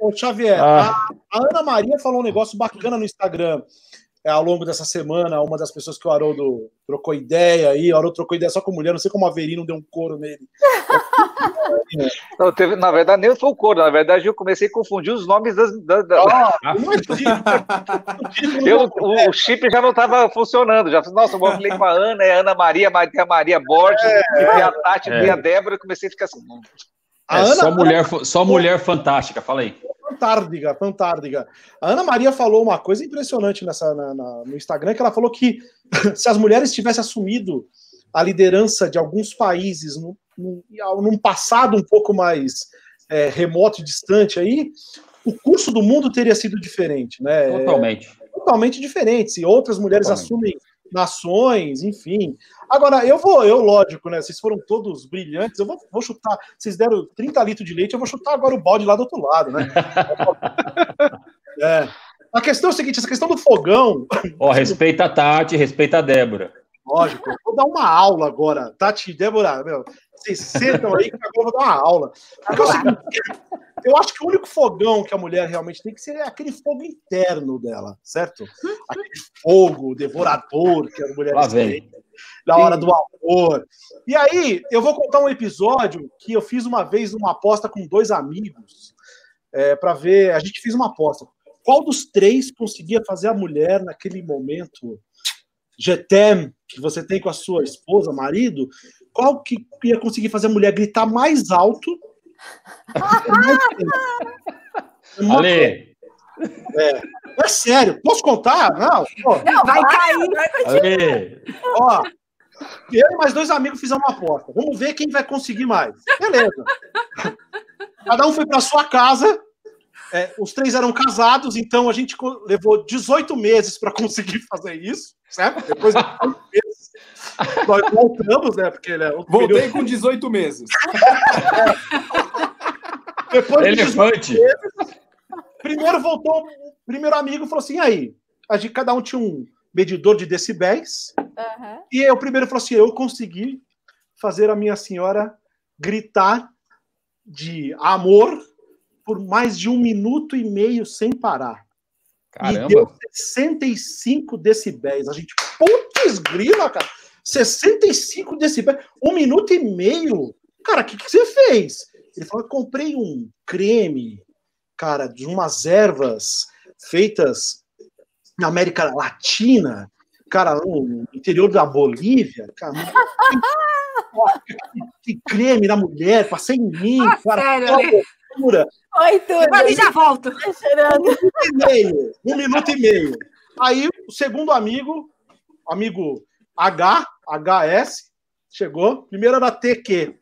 Ô, ô Xavier, ah. a, a Ana Maria falou um negócio bacana no Instagram é, ao longo dessa semana, uma das pessoas que o Haroldo trocou ideia aí, o Haroldo trocou ideia só com mulher, não sei como a Verino deu um couro nele. Não, teve, na verdade, nem foi o couro, na verdade, eu comecei a confundir os nomes das. das, das... Ah, eu, o, o, chip já não estava funcionando. Já nossa, eu falei com a Ana, é Ana Maria, tem a Maria Borges, é, tem a Tati, é. tem a Débora, eu comecei a ficar assim. A é, Ana, só mulher, só mulher fantástica, fala aí. Fantárdiga, fantárdiga. A Ana Maria falou uma coisa impressionante nessa, na, na, no Instagram, que ela falou que se as mulheres tivessem assumido a liderança de alguns países num, num, num passado um pouco mais é, remoto e distante aí, o curso do mundo teria sido diferente, né? Totalmente. É, totalmente diferente. Se outras mulheres Totalmente. assumem nações, enfim. Agora, eu vou, eu, lógico, né? Vocês foram todos brilhantes, eu vou, vou chutar. Vocês deram 30 litros de leite, eu vou chutar agora o balde lá do outro lado, né? é. A questão é o seguinte: essa questão do fogão. Ó, oh, respeita a Tati, respeita a Débora. Lógico, vou dar uma aula agora. Tati e Débora, meu, vocês sentam aí que agora eu vou dar uma aula. Porque é o seguinte, eu acho que o único fogão que a mulher realmente tem que ser é aquele fogo interno dela, certo? Aquele fogo devorador que a mulher tem na hora do amor. E aí, eu vou contar um episódio que eu fiz uma vez numa aposta com dois amigos, é, para ver. A gente fez uma aposta. Qual dos três conseguia fazer a mulher naquele momento GTM que você tem com a sua esposa, marido? Qual que ia conseguir fazer a mulher gritar mais alto? Ale. É, é sério, posso contar? Não, pô. não vai cair, vai continuar. Ó, eu e mais dois amigos fizemos uma aposta. Vamos ver quem vai conseguir mais. Beleza. Cada um foi para sua casa. É, os três eram casados, então a gente levou 18 meses para conseguir fazer isso, certo? Depois de 18 meses, nós voltamos, né? Porque ele é Voltei período... com 18 meses. É. Depois Elefante. De meses, primeiro voltou, o primeiro amigo falou assim: aí, a gente, cada um tinha um medidor de decibéis. Uhum. E o primeiro falou assim: eu consegui fazer a minha senhora gritar de amor por mais de um minuto e meio sem parar. Caramba. E deu 65 decibéis. A gente, putz, grila, cara. 65 decibéis. Um minuto e meio. Cara, o que, que você fez? Ele falou: comprei um creme, cara, de umas ervas feitas na América Latina, cara, no interior da Bolívia, cara, que, que creme na mulher, passei em mim, ah, cara, sério, loucura. Oi, tudo. Mas já volto. Tá um minuto e meio, um minuto e meio. Aí o segundo amigo, amigo H, HS, chegou. Primeiro era TQ,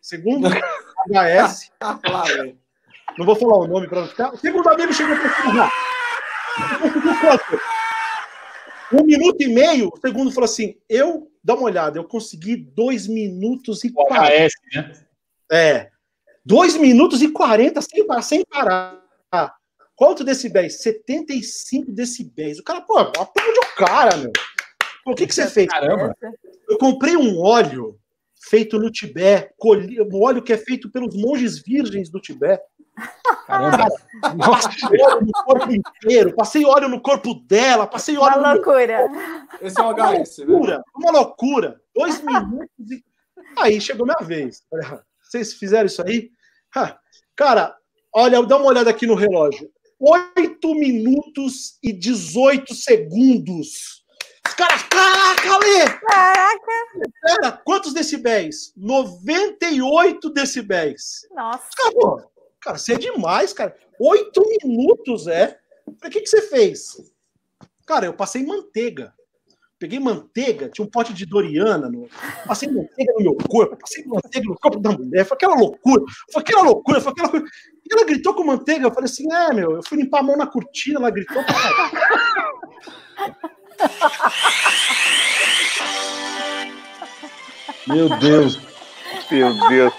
segundo HS. Não vou falar o nome para não ficar. O segundo amigo chegou para? Um minuto e meio, o segundo falou assim: eu, dá uma olhada, eu consegui dois minutos e quarenta. né? É. Dois minutos e quarenta sem, sem parar. Quanto decibéis? 75 decibéis. O cara, pô, aplaude o cara, meu. O que, que você fez? Caramba. Eu comprei um óleo feito no Tibete, um óleo que é feito pelos monges virgens do Tibete. Caramba. Passei óleo no corpo inteiro, passei óleo no corpo dela, passei óleo Uma loucura. No... Esse é o HS, uma loucura, né? uma loucura. Dois minutos e. Aí chegou minha vez. Vocês fizeram isso aí? Cara, olha, dá uma olhada aqui no relógio. 8 minutos e 18 segundos. Os caras, caraca, Ale! Caraca! Pera, quantos decibéis? 98 decibéis. Nossa. Acabou. Cara, você é demais, cara. Oito minutos, é? O que, que você fez? Cara, eu passei manteiga. Peguei manteiga, tinha um pote de Doriana, no... passei manteiga no meu corpo, passei manteiga no corpo da mulher, foi aquela loucura, foi aquela loucura, foi aquela. E ela gritou com manteiga, eu falei assim, é, meu, eu fui limpar a mão na cortina, ela gritou. Meu Deus. Meu Deus,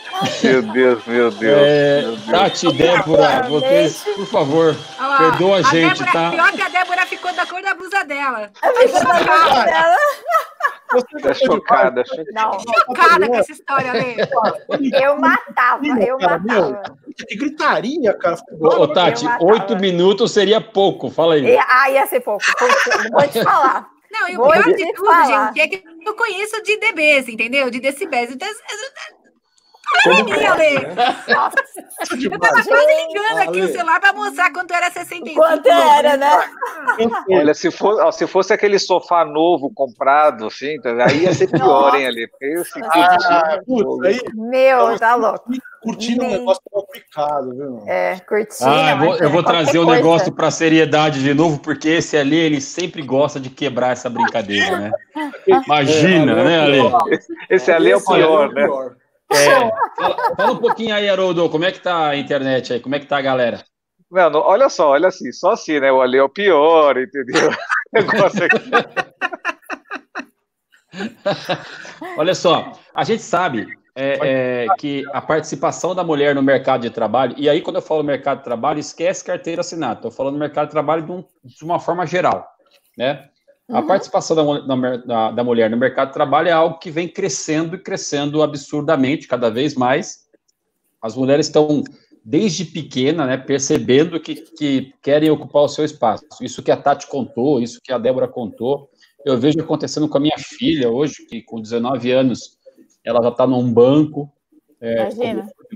meu Deus, meu Deus. É, meu Deus. Tati, Débora, vocês, por favor, ah, perdoa a, a gente, Débora, tá? Pior que a Débora ficou da cor da blusa dela. Tá chocada. Não, chocada com essa história, Lê. Eu matava, eu matava. Que gritaria, cara. Ô, Tati, oito minutos seria pouco, fala aí. Ah, ia ser pouco. Vou te falar. Não, e o pior de tudo, falar. gente, é que eu conheço de dBs, entendeu? De decibéis. Então, Olha minha, Lê. Eu tava quase ligando aqui o celular para mostrar quanto era 65. Quanto era, né? Olha, se fosse, se fosse aquele sofá novo comprado, assim, então, aí ia ser pior, hein, ali. Esse ah, aí, Meu, tá louco. Curtindo um negócio complicado, viu? É, curtindo. Ah, eu vou, eu vou trazer o um negócio para seriedade de novo, porque esse ali, ele sempre gosta de quebrar essa brincadeira, né? Imagina, é, né, Ali? Esse ali é o pior, né? É, fala, fala, um pouquinho aí, Haroldo, como é que tá a internet aí? Como é que tá a galera? Mano, olha só, olha assim, só assim, né? O Ali é o pior, entendeu? olha só, a gente sabe é, é, que a participação da mulher no mercado de trabalho, e aí quando eu falo mercado de trabalho, esquece carteira assinada, estou falando mercado de trabalho de, um, de uma forma geral, né? A uhum. participação da, da, da, mulher no mercado de trabalho é algo que vem crescendo e crescendo absurdamente, cada vez mais. As mulheres estão, desde pequena, né, percebendo que, que querem ocupar o seu espaço. Isso que a Tati contou, isso que a Débora contou, eu vejo acontecendo com a minha filha hoje, que com 19 anos, ela já está num banco, é,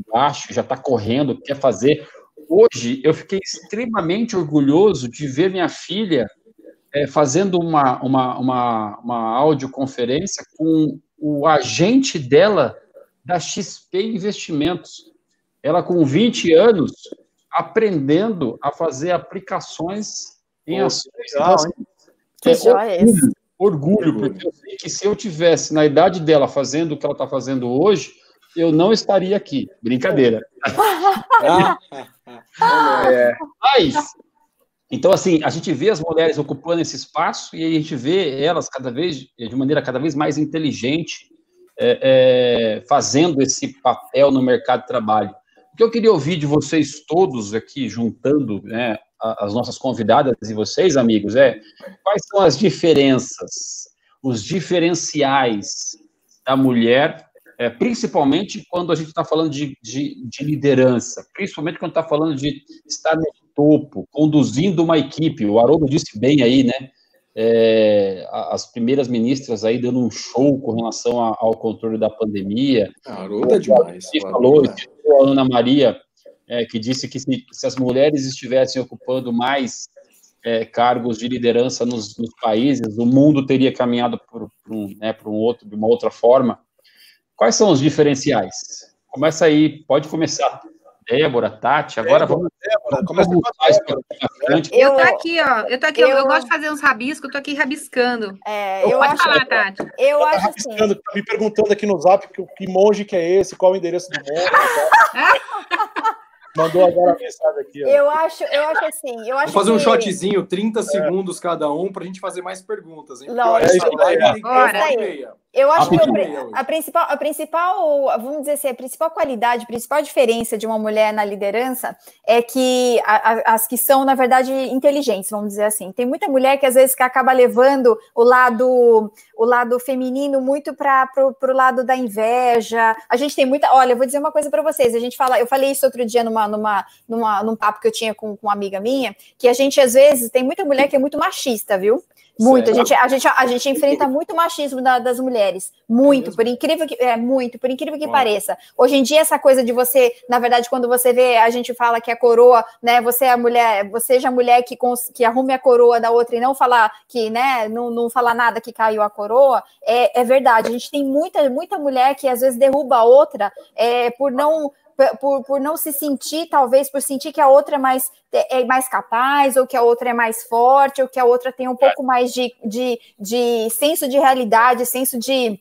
baixo, já está correndo, quer fazer. Hoje, eu fiquei extremamente orgulhoso de ver minha filha é, fazendo uma, uma, uma, uma audioconferência com o agente dela da XP Investimentos. Ela, com 20 anos, aprendendo a fazer aplicações em ações. Legal, que é, orgulho, orgulho, porque eu sei que se eu tivesse na idade dela fazendo o que ela está fazendo hoje, eu não estaria aqui. Brincadeira. é. Mas então, assim, a gente vê as mulheres ocupando esse espaço e a gente vê elas cada vez, de maneira cada vez mais inteligente, é, é, fazendo esse papel no mercado de trabalho. O que eu queria ouvir de vocês todos aqui, juntando né, as nossas convidadas e vocês, amigos, é quais são as diferenças, os diferenciais da mulher, é, principalmente quando a gente está falando de, de, de, liderança, principalmente quando está falando de estar no topo, conduzindo uma equipe. O Haroldo disse bem aí, né? É, as primeiras ministras aí dando um show com relação ao controle da pandemia. Haroldo é demais. E falou, a Ana Maria, é, que disse que se, se, as mulheres estivessem ocupando mais é, cargos de liderança nos, nos, países, o mundo teria caminhado por, por, um, né, por um outro, de uma outra forma. Quais são os diferenciais? Começa aí, pode começar. Débora, Tati, agora Débora, vamos. Débora, começa frente. Eu tô aqui, ó. Eu tô aqui, eu, eu gosto de fazer uns rabiscos, eu tô aqui rabiscando. É, eu Pode acho, falar, Tati. Eu, eu acho assim. Tá me perguntando aqui no zap que, que monge que é esse, qual o endereço do monge. Mandou agora a mensagem aqui. Ó. Eu acho, eu acho assim. Eu acho Vou fazer que... um shotzinho, 30 é. segundos cada um, para a gente fazer mais perguntas. Hein? Não, é isso aí. Eu acho que a principal, a principal, vamos dizer assim, a principal qualidade, a principal diferença de uma mulher na liderança é que a, a, as que são, na verdade, inteligentes, vamos dizer assim. Tem muita mulher que às vezes que acaba levando o lado, o lado feminino muito para o lado da inveja. A gente tem muita. Olha, eu vou dizer uma coisa para vocês. A gente fala, eu falei isso outro dia numa, numa, numa, num papo que eu tinha com, com uma amiga minha, que a gente às vezes tem muita mulher que é muito machista, viu? Muito. A gente, a, gente, a gente enfrenta muito machismo da, das mulheres. Muito, por incrível que é muito, por incrível que pareça. Hoje em dia, essa coisa de você, na verdade, quando você vê, a gente fala que a coroa, né? Você é a mulher, você seja a mulher que, que arrume a coroa da outra e não falar que, né, não, não falar nada que caiu a coroa, é, é verdade. A gente tem muita, muita mulher que às vezes derruba a outra é, por não por, por não se sentir, talvez por sentir que a outra é mais, é mais capaz, ou que a outra é mais forte, ou que a outra tem um pouco mais de, de, de senso de realidade, senso de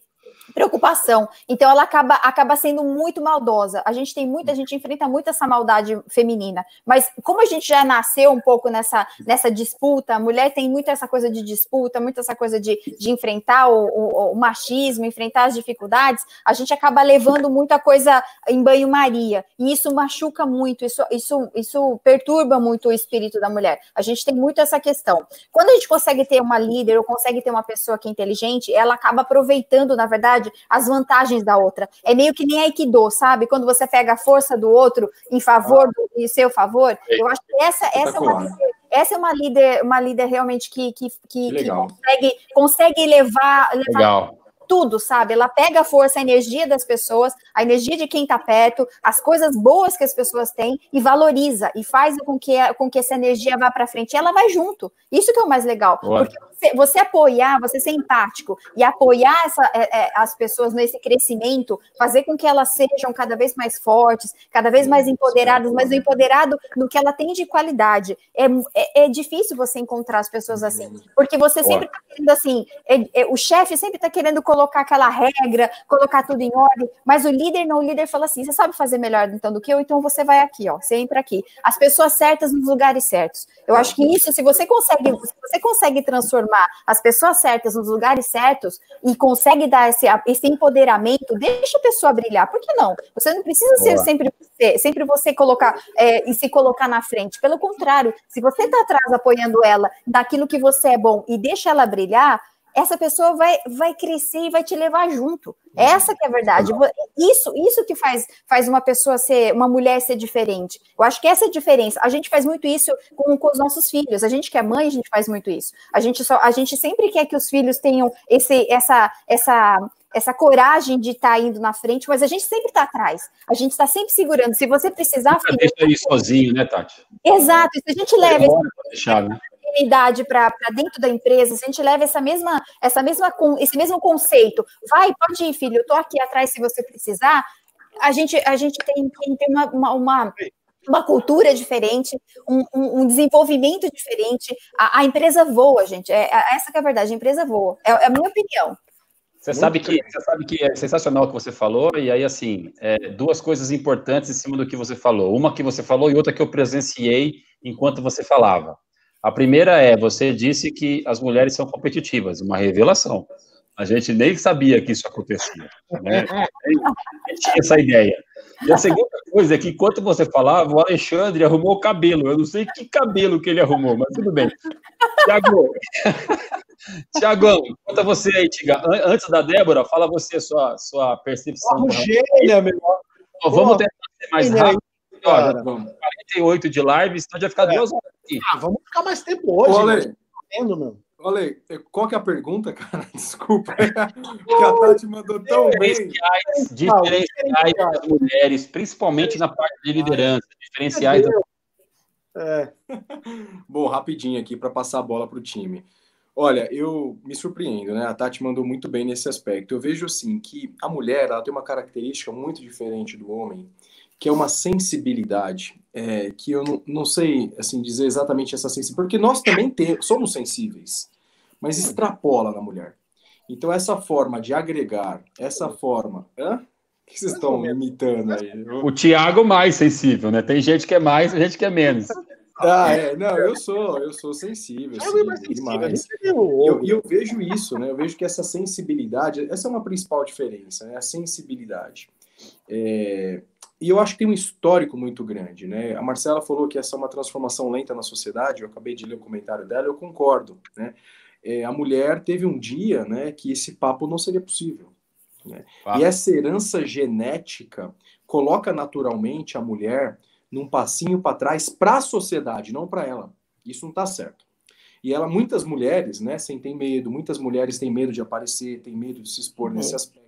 preocupação. Então ela acaba, acaba sendo muito maldosa. A gente tem muita, a gente enfrenta muito essa maldade feminina. Mas como a gente já nasceu um pouco nessa, nessa disputa, a mulher tem muito essa coisa de disputa, muito essa coisa de, de enfrentar o, o, o machismo, enfrentar as dificuldades, a gente acaba levando muita coisa em banho-maria. E isso machuca muito, isso, isso, isso perturba muito o espírito da mulher. A gente tem muito essa questão. Quando a gente consegue ter uma líder ou consegue ter uma pessoa que é inteligente, ela acaba aproveitando, na verdade, verdade, as vantagens da outra. É meio que nem Aikido, sabe? Quando você pega a força do outro em favor do, em seu favor. Eu acho que essa, essa é uma líder, essa é uma líder, uma líder realmente que, que, que, que consegue, consegue levar, levar Legal tudo, sabe? Ela pega a força, a energia das pessoas, a energia de quem está perto, as coisas boas que as pessoas têm e valoriza e faz com que, com que essa energia vá para frente. E ela vai junto. Isso que é o mais legal. Boa. Porque você, apoiar, você ser empático e apoiar essa, é, é, as pessoas nesse crescimento, fazer com que elas sejam cada vez mais fortes, cada vez mais empoderadas, mas o empoderado no que ela tem de qualidade. É, é, é difícil você encontrar as pessoas assim, porque você sempre está querendo assim, é, é, o chefe sempre está querendo colocar colocar aquela regra, colocar tudo em ordem, mas o líder não, o líder fala assim: você sabe fazer melhor então do que eu, então você vai aqui, ó, você entra aqui. As pessoas certas nos lugares certos. Eu acho que isso, se você consegue, se você consegue transformar as pessoas certas nos lugares certos e consegue dar esse, esse empoderamento, deixa a pessoa brilhar. Por que não? Você não precisa Boa. ser sempre você, sempre você colocar é, e se colocar na frente. Pelo contrário, se você está atrás apoiando ela naquilo que você é bom e deixa ela brilhar, essa pessoa vai, vai crescer e vai te levar junto. Essa que é a verdade. Isso, isso que faz, faz uma pessoa ser, uma mulher ser diferente. Eu acho que essa é a diferença. A gente faz muito isso com, com os nossos filhos. A gente que é mãe, a gente faz muito isso. A gente só, a gente sempre quer que os filhos tenham esse, essa, essa, essa coragem de estar tá indo na frente, mas a gente sempre está atrás. A gente está sempre segurando. Se você precisar, filho, deixa aí sozinho, né, Tati? Exato. Se a gente leva é esse, deixar, né? Feminidade para dentro da empresa, se a gente leva essa mesma, essa mesma, esse mesmo conceito, vai, pode ir, filho, eu estou aqui atrás se você precisar, a gente, a gente tem, tem, tem uma, uma, uma uma cultura diferente, um, um, um desenvolvimento diferente. A, a, empresa voa, gente. É, é, essa que é a verdade, a empresa voa. É, é a minha opinião. Você sabe, que, você sabe que é sensacional o que você falou, e aí, assim, é, duas coisas importantes em cima do que você falou. Uma que você falou e outra que eu presenciei enquanto você falava. A primeira é, você disse que as mulheres são competitivas, uma revelação. A gente nem sabia que isso acontecia, né? Nem tinha essa ideia. E a segunda coisa é que, enquanto você falava, o Alexandre arrumou o cabelo. Eu não sei que cabelo que ele arrumou, mas tudo bem. Tiago, Tiagão, conta você aí, Tiga. Antes da Débora, fala você sua, sua percepção. Gênia, meu. Vamos tentar ser mais rápido. Olha, 48 de live, senão já ficar é. duas horas. Ah, vamos ficar mais tempo hoje. Olha, né? Tá Olha, qual que é a pergunta, cara? Desculpa. que a Tati mandou tão bem. Diferenciais das mulheres, principalmente na parte de liderança. Diferenciais. É. Bom, rapidinho aqui para passar a bola para o time. Olha, eu me surpreendo, né? A Tati mandou muito bem nesse aspecto. Eu vejo assim que a mulher ela tem uma característica muito diferente do homem que é uma sensibilidade, é, que eu não, não, sei assim dizer exatamente essa sensibilidade, porque nós também temos, somos sensíveis, mas extrapola na mulher. Então, essa forma de agregar, essa forma. Hã? que vocês estão imitando aí? O Tiago mais sensível, né? Tem gente que é mais, tem gente que é menos. Ah, é. Não, eu sou, eu sou sensível, é sim, demais. E eu, eu, vejo isso, né? Eu vejo que essa sensibilidade, essa é uma principal diferença, né? A sensibilidade. É, e eu acho que tem um histórico muito grande, né? A Marcela falou que essa é uma transformação lenta na sociedade, eu acabei de ler o comentário dela, eu concordo, né? É, a mulher teve um dia, né, que esse papo não seria possível. Né? E essa herança genética coloca naturalmente a mulher num passinho para trás para a sociedade, não para ela. Isso não está certo. E ela, muitas mulheres, né, sentem medo, muitas mulheres têm medo de aparecer, têm medo de se expor uhum. nesse aspecto.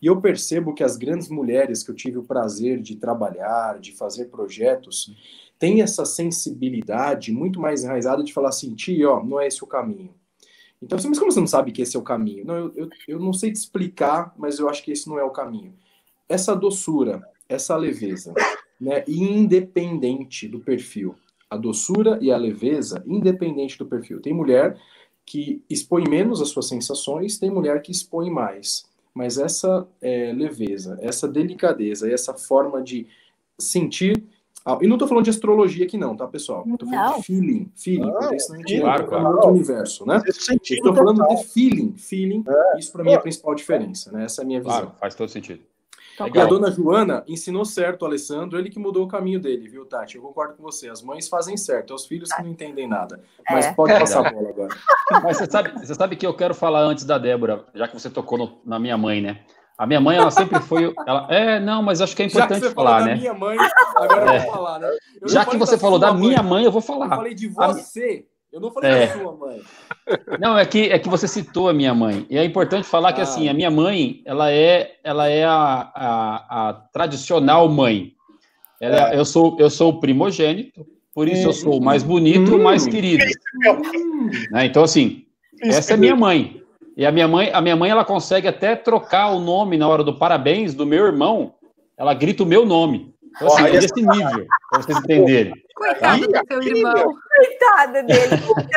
E eu percebo que as grandes mulheres que eu tive o prazer de trabalhar, de fazer projetos, têm essa sensibilidade muito mais enraizada de falar assim, tia, ó, não é esse o caminho. Então, mas como você não sabe que esse é o caminho? Não, eu, eu, eu não sei te explicar, mas eu acho que esse não é o caminho. Essa doçura, essa leveza, né, independente do perfil. A doçura e a leveza, independente do perfil. Tem mulher que expõe menos as suas sensações, tem mulher que expõe mais. Mas essa é, leveza, essa delicadeza, essa forma de sentir. Ah, e não estou falando de astrologia aqui, não, tá, pessoal? Estou falando de feeling, feeling, ah, senão a gente claro, claro. outro universo, né? Estou falando de feeling, feeling, é. isso para mim é a principal diferença, né? Essa é a minha visão. Claro, faz todo sentido. Legal. E a dona Joana ensinou certo o Alessandro, ele que mudou o caminho dele, viu, Tati? Eu concordo com você. As mães fazem certo, é os filhos que não entendem nada. Mas é. pode passar a bola agora. Mas você sabe, você sabe que eu quero falar antes da Débora, já que você tocou no, na minha mãe, né? A minha mãe, ela sempre foi. Ela, é, não, mas acho que é importante já que você falar, né? minha mãe, agora é. eu vou falar, né? Eu já que você falou da minha mãe, eu vou falar. Eu falei de você. A... Eu não falei é. da sua mãe. Não, é que, é que você citou a minha mãe. E é importante falar ah. que assim, a minha mãe, ela é, ela é a, a, a tradicional mãe. Ela, é. eu, sou, eu sou o primogênito, por isso eu sou o mais bonito, o mais querido. Né? Então, assim, essa é minha mãe. E a minha mãe, a minha mãe, ela consegue até trocar o nome na hora do parabéns do meu irmão. Ela grita o meu nome. Então, assim, é desse nível, para vocês entenderem. Coitado do seu irmão. Coitada dele.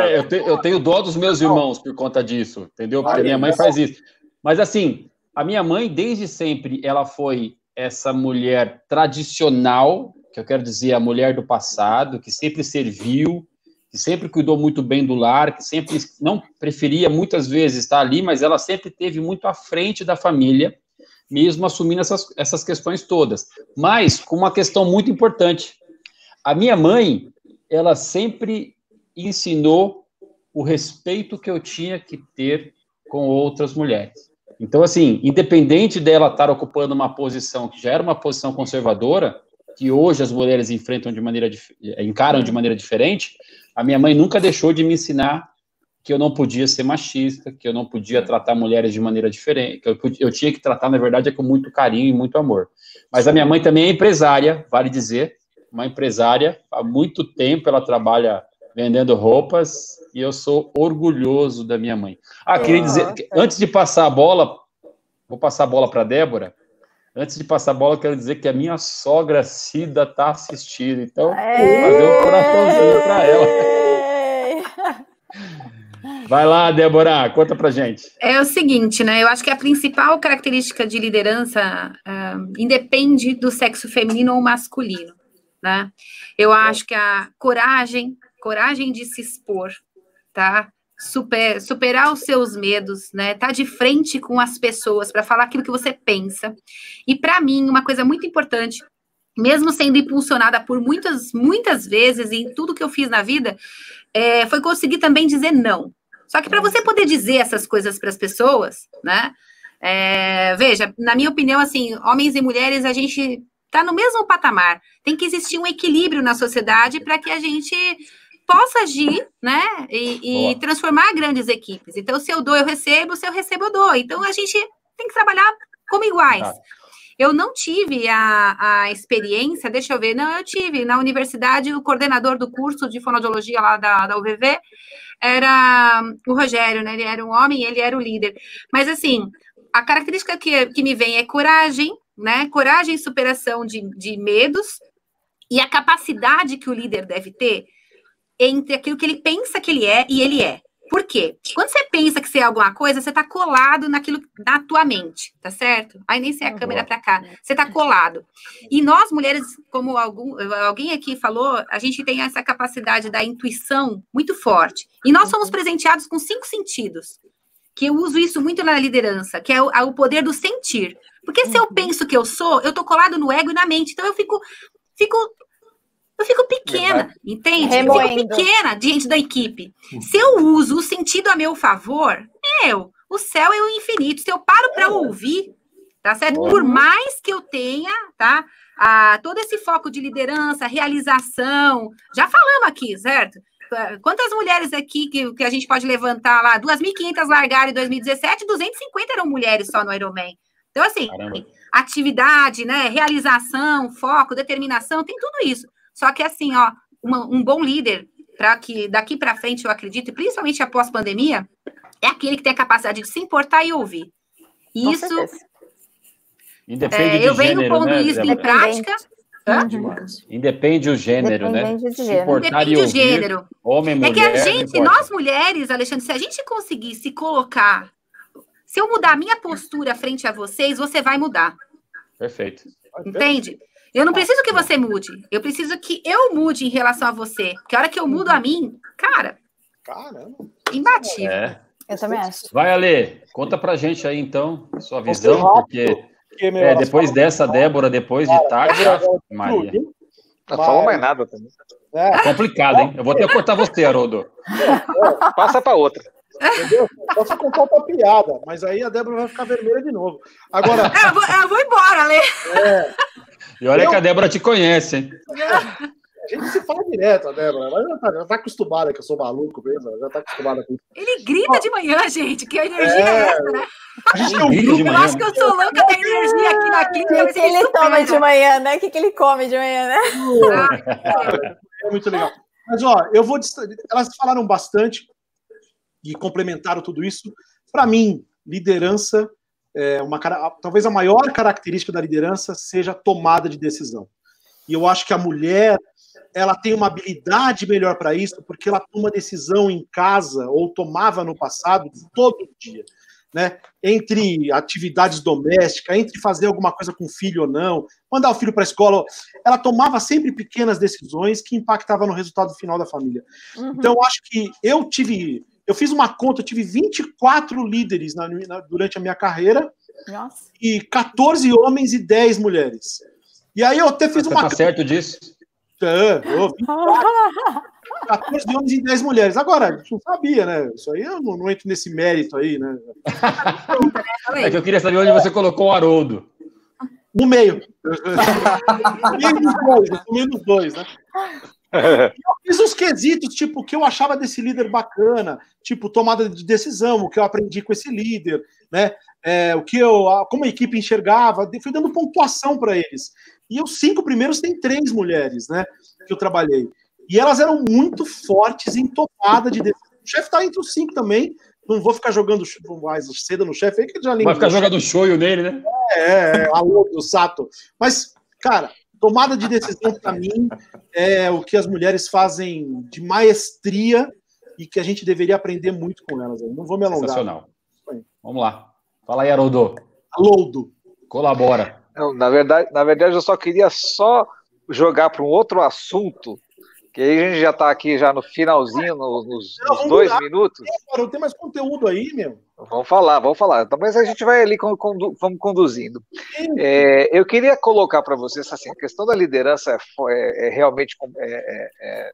É, eu, te, eu tenho dó dos meus irmãos por conta disso, entendeu? Porque minha mãe faz isso. Mas assim, a minha mãe, desde sempre, ela foi essa mulher tradicional, que eu quero dizer, a mulher do passado, que sempre serviu, que sempre cuidou muito bem do lar, que sempre não preferia muitas vezes estar ali, mas ela sempre teve muito à frente da família, mesmo assumindo essas, essas questões todas. Mas com uma questão muito importante, a minha mãe, ela sempre ensinou o respeito que eu tinha que ter com outras mulheres. Então, assim, independente dela estar ocupando uma posição que já era uma posição conservadora, que hoje as mulheres enfrentam de maneira encaram de maneira diferente, a minha mãe nunca deixou de me ensinar que eu não podia ser machista, que eu não podia tratar mulheres de maneira diferente, que eu, eu tinha que tratar, na verdade, é com muito carinho e muito amor. Mas a minha mãe também é empresária, vale dizer, uma empresária, há muito tempo ela trabalha vendendo roupas e eu sou orgulhoso da minha mãe. Ah, queria dizer, ah, antes de passar a bola, vou passar a bola para Débora. Antes de passar a bola, quero dizer que a minha sogra Cida está assistindo, então vou fazer um coraçãozinho para ela. Vai lá, Débora, conta pra gente. É o seguinte, né? Eu acho que a principal característica de liderança uh, independe do sexo feminino ou masculino né? Eu acho que a coragem, coragem de se expor, tá? Super, superar os seus medos, né? Tá de frente com as pessoas para falar aquilo que você pensa. E para mim, uma coisa muito importante, mesmo sendo impulsionada por muitas, muitas vezes em tudo que eu fiz na vida, é, foi conseguir também dizer não. Só que para você poder dizer essas coisas para as pessoas, né? É, veja, na minha opinião, assim, homens e mulheres, a gente está no mesmo patamar. Tem que existir um equilíbrio na sociedade para que a gente possa agir, né, e, e transformar grandes equipes. Então, se eu dou, eu recebo, se eu recebo, eu dou. Então, a gente tem que trabalhar como iguais. Eu não tive a, a experiência, deixa eu ver, não, eu tive. Na universidade, o coordenador do curso de fonoaudiologia lá da, da UVV era o Rogério, né? Ele era um homem, ele era o líder. Mas, assim, a característica que, que me vem é coragem, né? Coragem e superação de, de medos e a capacidade que o líder deve ter entre aquilo que ele pensa que ele é e ele é. Por quê? Quando você pensa que você é alguma coisa, você está colado naquilo na tua mente, tá certo? Aí nem sei a câmera para cá. Você está colado. E nós, mulheres, como algum, alguém aqui falou, a gente tem essa capacidade da intuição muito forte. E nós somos presenteados com cinco sentidos. Que eu uso isso muito na liderança, que é o, é o poder do sentir. Porque se eu uhum. penso que eu sou, eu tô colado no ego e na mente. Então eu fico, fico eu fico pequena, entende? Remoendo. Eu fico pequena diante da equipe. Se eu uso o sentido a meu favor, eu, o céu é o infinito. Se eu paro para ouvir, tá certo? Por mais que eu tenha, tá? Ah, todo esse foco de liderança, realização, já falamos aqui, certo? Quantas mulheres aqui que, que a gente pode levantar lá? 2.500 largaram em 2017, 250 eram mulheres só no Ironman. Então, assim, Caramba. atividade, né, realização, foco, determinação, tem tudo isso. Só que assim, ó, uma, um bom líder, para que daqui para frente eu acredito, e principalmente após pandemia, é aquele que tem a capacidade de se importar e ouvir. Isso. É, eu venho gênero, pondo né, isso em prática. Independe o gênero, né? Independe né? Se Independe o gênero. Homem, mulher. É que a gente, nós mulheres, Alexandre, se a gente conseguir se colocar, se eu mudar a minha postura frente a vocês, você vai mudar. Perfeito. Entende? Eu não preciso que você mude. Eu preciso que eu mude em relação a você. Porque a hora que eu mudo a mim, cara. Caramba. Imbatível. É. Eu também acho. Vai, Ale, conta pra gente aí então, sua visão, porque é, depois dessa, Débora, depois de Tati, Maria. Não falou mais nada também. É. complicado, hein? Eu vou ter que cortar você, Haroldo. Passa para outra. Entendeu? Posso contar outra piada, mas aí a Débora vai ficar vermelha de novo. Agora. Eu vou, eu vou embora, Ale. É. E olha eu... que a Débora te conhece, hein? A gente se fala direto, a Débora. Ela já tá, já tá acostumada que eu sou maluco mesmo. Ela já tá acostumada com Ele grita de manhã, gente, que a energia é, é essa, né? A gente tem um grupo. Eu acho que eu sou louca da energia aqui na clínica. O que ele toma de manhã, né? O que, que ele come de manhã, né? é muito legal. Mas, ó, eu vou. Elas falaram bastante e complementaram tudo isso. Para mim, liderança é, uma, talvez a maior característica da liderança seja a tomada de decisão. E eu acho que a mulher ela tem uma habilidade melhor para isso, porque ela toma decisão em casa, ou tomava no passado, todo dia. Né? Entre atividades domésticas, entre fazer alguma coisa com o filho ou não, mandar o filho para a escola, ela tomava sempre pequenas decisões que impactavam no resultado final da família. Uhum. Então, eu acho que eu tive eu fiz uma conta, eu tive 24 líderes na, na, durante a minha carreira. Nossa. E 14 homens e 10 mulheres. E aí eu até fiz Você uma. Tá certo disso? É, eu, 14 homens e 10 mulheres. Agora, a gente não sabia, né? Isso aí eu não, não entro nesse mérito aí, né? É que eu queria saber onde você colocou o Haroldo. No meio. menos dois, menos dois, né? eu fiz os quesitos, tipo, o que eu achava desse líder bacana, tipo, tomada de decisão, o que eu aprendi com esse líder, né? É, o que eu, como a equipe enxergava, fui dando pontuação para eles. E os cinco primeiros tem três mulheres, né? Que eu trabalhei. E elas eram muito fortes em tomada de decisão. O chefe tá entre os cinco também. Não vou ficar jogando mais cedo no chefe aí, que já Vai ficar jogando shoyu nele, né? É, é, alô do Sato. Mas, cara, tomada de decisão, para mim, é o que as mulheres fazem de maestria e que a gente deveria aprender muito com elas. Não vou me alongar. Sensacional. Vamos lá. Fala aí, Haroldo. Haroldo. Colabora. Não, na, verdade, na verdade, eu só queria só jogar para um outro assunto que aí a gente já está aqui já no finalzinho, nos, nos dois minutos. Não tem mais conteúdo aí, meu. Vamos falar, vamos falar. Talvez a gente vai ali condu, vamos conduzindo. É, eu queria colocar para vocês assim, a questão da liderança é, é, é realmente é, é, é,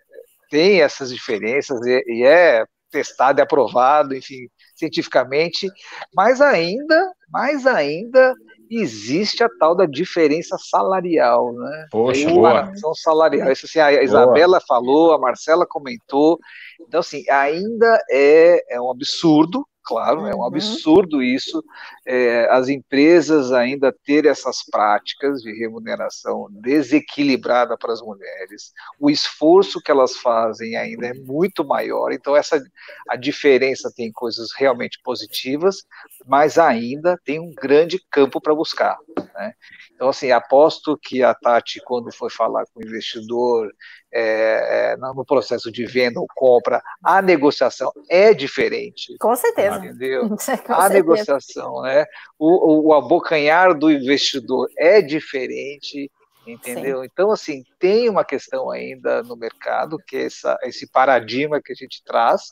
tem essas diferenças e, e é testado e aprovado, enfim, cientificamente, mas ainda, mais ainda, existe a tal da diferença salarial, né? Poxa, boa. salarial. Isso assim, a Isabela boa. falou, a Marcela comentou. Então, assim, ainda é, é um absurdo claro, é um uhum. absurdo isso, é, as empresas ainda terem essas práticas de remuneração desequilibrada para as mulheres, o esforço que elas fazem ainda é muito maior, então essa a diferença tem coisas realmente positivas, mas ainda tem um grande campo para buscar, né? Então, assim, aposto que a Tati, quando foi falar com o investidor, é, é, no processo de venda ou compra, a negociação é diferente. Com certeza. Entendeu? Com a certeza. negociação, né? O, o, o abocanhar do investidor é diferente entendeu? Sim. Então, assim, tem uma questão ainda no mercado, que é essa, esse paradigma que a gente traz,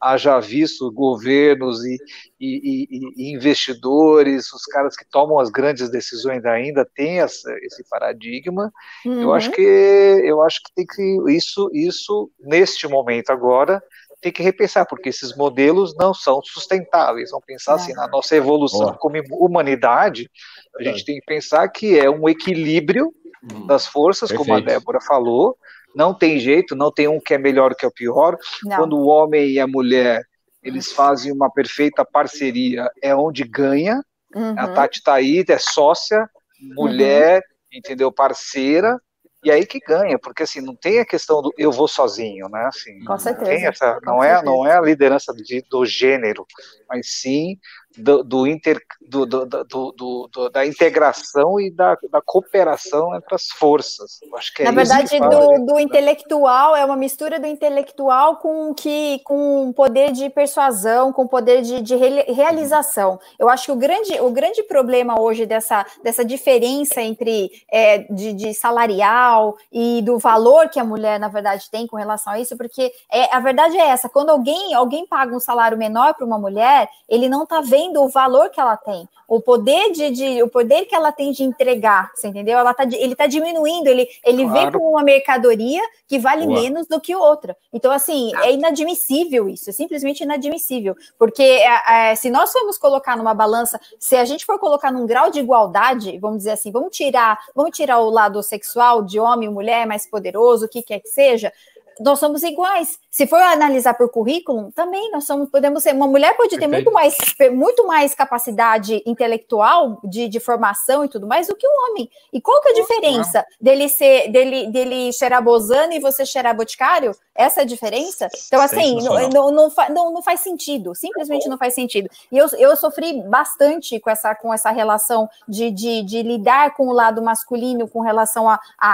haja visto governos e, e, e, e, investidores, os caras que tomam as grandes decisões ainda têm essa, esse paradigma. Uhum. Eu acho que eu acho que tem que isso isso neste momento agora tem que repensar porque esses modelos não são sustentáveis. Vamos pensar assim na nossa evolução Boa. como humanidade, a gente tem que pensar que é um equilíbrio Uhum. das forças, Perfeito. como a Débora falou. Não tem jeito, não tem um que é melhor que é o pior. Não. Quando o homem e a mulher eles fazem uma perfeita parceria, é onde ganha. Uhum. A Tati está aí, é sócia, mulher, uhum. entendeu? Parceira, e aí que ganha, porque assim, não tem a questão do eu vou sozinho, né? Assim, Com certeza. Essa, não, é, não é a liderança de, do gênero, mas sim do, do, inter, do, do, da integração e da, da cooperação entre as forças. Acho que é Na verdade, do, do intelectual é uma mistura do intelectual com que com poder de persuasão, com poder de, de realização. Eu acho que o grande, o grande problema hoje dessa, dessa diferença entre é, de, de salarial e do valor que a mulher, na verdade, tem com relação a isso, porque é, a verdade é essa: quando alguém, alguém paga um salário menor para uma mulher, ele não está vendo vendo o valor que ela tem, o poder de, de, o poder que ela tem de entregar, você entendeu? Ela tá, ele está diminuindo, ele, ele claro. vê como uma mercadoria que vale Boa. menos do que outra. Então, assim, é inadmissível isso, é simplesmente inadmissível, porque é, é, se nós formos colocar numa balança, se a gente for colocar num grau de igualdade, vamos dizer assim, vamos tirar, vamos tirar o lado sexual de homem e mulher mais poderoso, o que quer que seja, nós somos iguais. Se for analisar por currículo, também nós somos, podemos ser. Uma mulher pode ter muito mais, muito mais capacidade intelectual de, de formação e tudo mais do que um homem. E qual que é a diferença dele ser dele, dele cheirar bozano e você cheirar boticário? Essa é a diferença? Então, assim, não, não, não, não, não faz sentido, simplesmente não faz sentido. E eu, eu sofri bastante com essa, com essa relação de, de, de lidar com o lado masculino com relação a, a,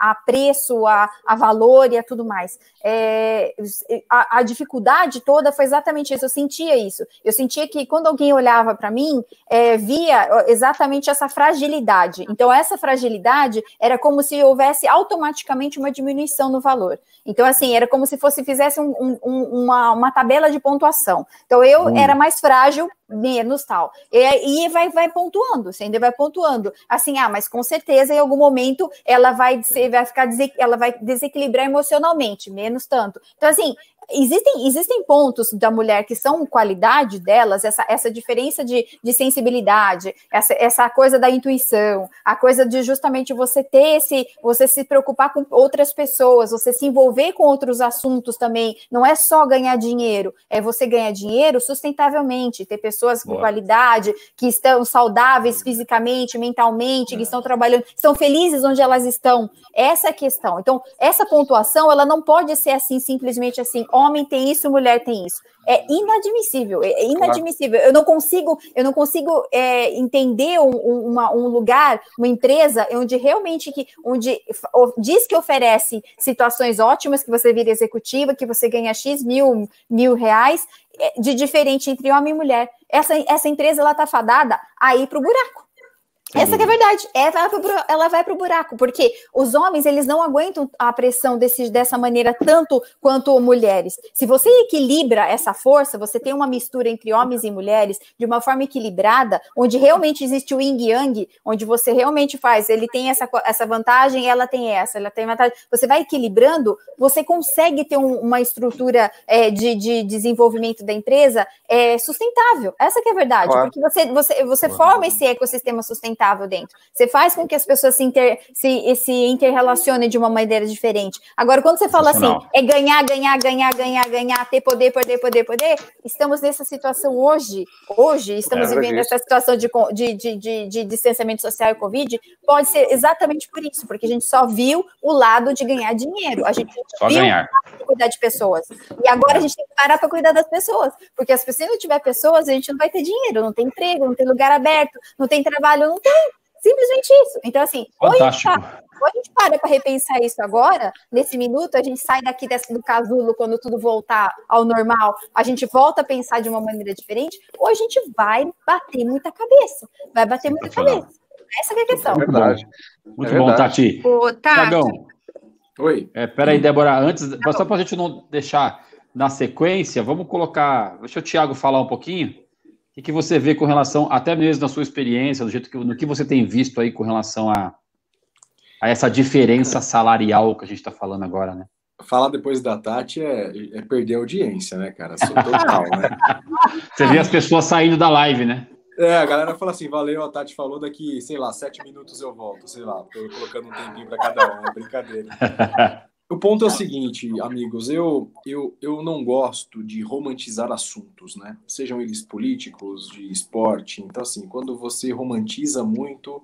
a, a preço, a, a valor e a tudo mais. É, a, a, dificuldade toda foi exatamente isso. Eu sentia isso. Eu sentia que quando alguém olhava para mim, é, via exatamente essa fragilidade. Então, essa fragilidade era como se houvesse automaticamente uma diminuição no valor. Então, assim, era como se fosse fizesse um, um, uma, uma tabela de pontuação. Então, eu hum. era mais frágil menos tal. E, e vai, vai pontuando, você ainda vai pontuando. Assim, ah, mas com certeza em algum momento ela vai, vai ficar ela vai desequilibrar emocionalmente, menos tanto. Então, assim, existem, existem pontos da mulher que são qualidade delas, essa, essa diferença de, de sensibilidade, essa, essa coisa da intuição, a coisa de justamente você ter esse, você se preocupar com outras pessoas, você se envolver com outros assuntos também, não é só ganhar dinheiro, é você ganhar dinheiro sustentavelmente, ter pessoas com Boa. qualidade, que estão saudáveis fisicamente, mentalmente, que estão trabalhando, estão felizes onde elas estão. Essa é a questão. Então, essa pontuação, ela não pode ser assim, simplesmente assim, homem tem isso, mulher tem isso. É inadmissível, é inadmissível. Eu não consigo, eu não consigo é, entender um, uma, um, lugar, uma empresa onde realmente que, onde diz que oferece situações ótimas, que você vira executiva, que você ganha X mil, mil reais, é, de diferente entre homem e mulher. Essa, essa empresa ela tá fadada a ir para o buraco. Essa é a verdade. Ela vai para o buraco, porque os homens eles não aguentam a pressão desse, dessa maneira tanto quanto mulheres. Se você equilibra essa força, você tem uma mistura entre homens e mulheres de uma forma equilibrada, onde realmente existe o yin yang, onde você realmente faz, ele tem essa, essa vantagem, ela tem essa, ela tem vantagem. Você vai equilibrando, você consegue ter um, uma estrutura é, de, de, desenvolvimento da empresa é, sustentável. Essa que é a verdade, claro. porque você, você, você forma esse ecossistema sustentável sustentável dentro. Você faz com que as pessoas se, inter, se, se interrelacionem de uma maneira diferente. Agora, quando você fala assim, é ganhar, ganhar, ganhar, ganhar, ganhar, ter poder, poder, poder, poder, estamos nessa situação hoje. Hoje, estamos é, vivendo essa situação de, de, de, de, de distanciamento social e Covid. Pode ser exatamente por isso, porque a gente só viu o lado de ganhar dinheiro. A gente só viu ganhar. cuidar de pessoas. E agora a gente tem que parar para cuidar das pessoas. Porque se não tiver pessoas, a gente não vai ter dinheiro, não tem emprego, não tem lugar aberto, não tem trabalho, não tem Simplesmente isso. Então, assim, Fantástico. ou a, gente, ou a gente para para repensar isso agora, nesse minuto, a gente sai daqui desse, do casulo quando tudo voltar ao normal, a gente volta a pensar de uma maneira diferente, ou a gente vai bater muita cabeça. Vai bater muita cabeça. Essa é a questão. É verdade. Muito é bom, Tati. Ô, Tati. Oi. É, peraí, Débora, antes, tá só para a gente não deixar na sequência, vamos colocar. Deixa o Tiago falar um pouquinho. O que você vê com relação, até mesmo na sua experiência, do jeito que, no que você tem visto aí com relação a, a essa diferença salarial que a gente está falando agora, né? Falar depois da Tati é, é perder a audiência, né, cara? Sou total, né? Você vê as pessoas saindo da live, né? É, a galera fala assim, valeu, a Tati falou, daqui, sei lá, sete minutos eu volto, sei lá, tô colocando um tempinho para cada um, é brincadeira. O ponto é o seguinte, amigos, eu, eu, eu não gosto de romantizar assuntos, né? Sejam eles políticos, de esporte. Então, assim, quando você romantiza muito,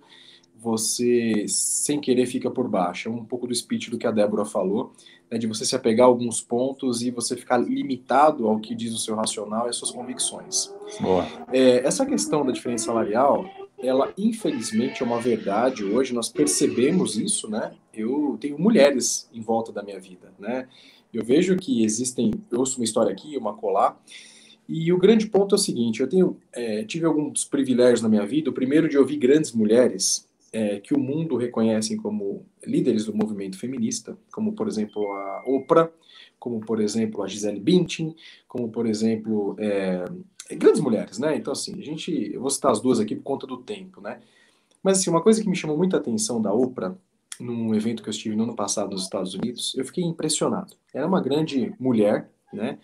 você, sem querer, fica por baixo. É um pouco do speech do que a Débora falou, né, de você se apegar a alguns pontos e você ficar limitado ao que diz o seu racional e as suas convicções. É, essa questão da diferença salarial, ela infelizmente é uma verdade hoje, nós percebemos isso, né? Eu tenho mulheres em volta da minha vida, né? Eu vejo que existem, eu ouço uma história aqui, uma colar, e o grande ponto é o seguinte: eu tenho, é, tive alguns privilégios na minha vida. O primeiro de ouvir grandes mulheres é, que o mundo reconhece como líderes do movimento feminista, como por exemplo a Oprah, como por exemplo a Gisele Bündchen, como por exemplo é, grandes mulheres, né? Então assim, a gente, eu vou citar as duas aqui por conta do tempo, né? Mas assim, uma coisa que me chamou muita atenção da Oprah num evento que eu estive no ano passado nos Estados Unidos, eu fiquei impressionado. Ela é uma grande mulher, né?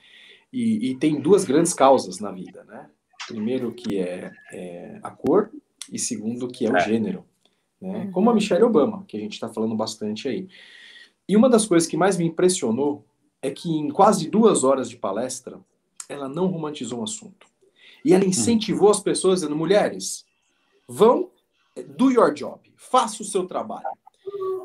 E, e tem duas grandes causas na vida, né? Primeiro que é, é a cor e segundo que é o é. gênero né? Uhum. como a Michelle Obama, que a gente está falando bastante aí. E uma das coisas que mais me impressionou é que em quase duas horas de palestra, ela não romantizou o assunto. E ela incentivou as pessoas dizendo, mulheres, vão, eh, do your job, faça o seu trabalho.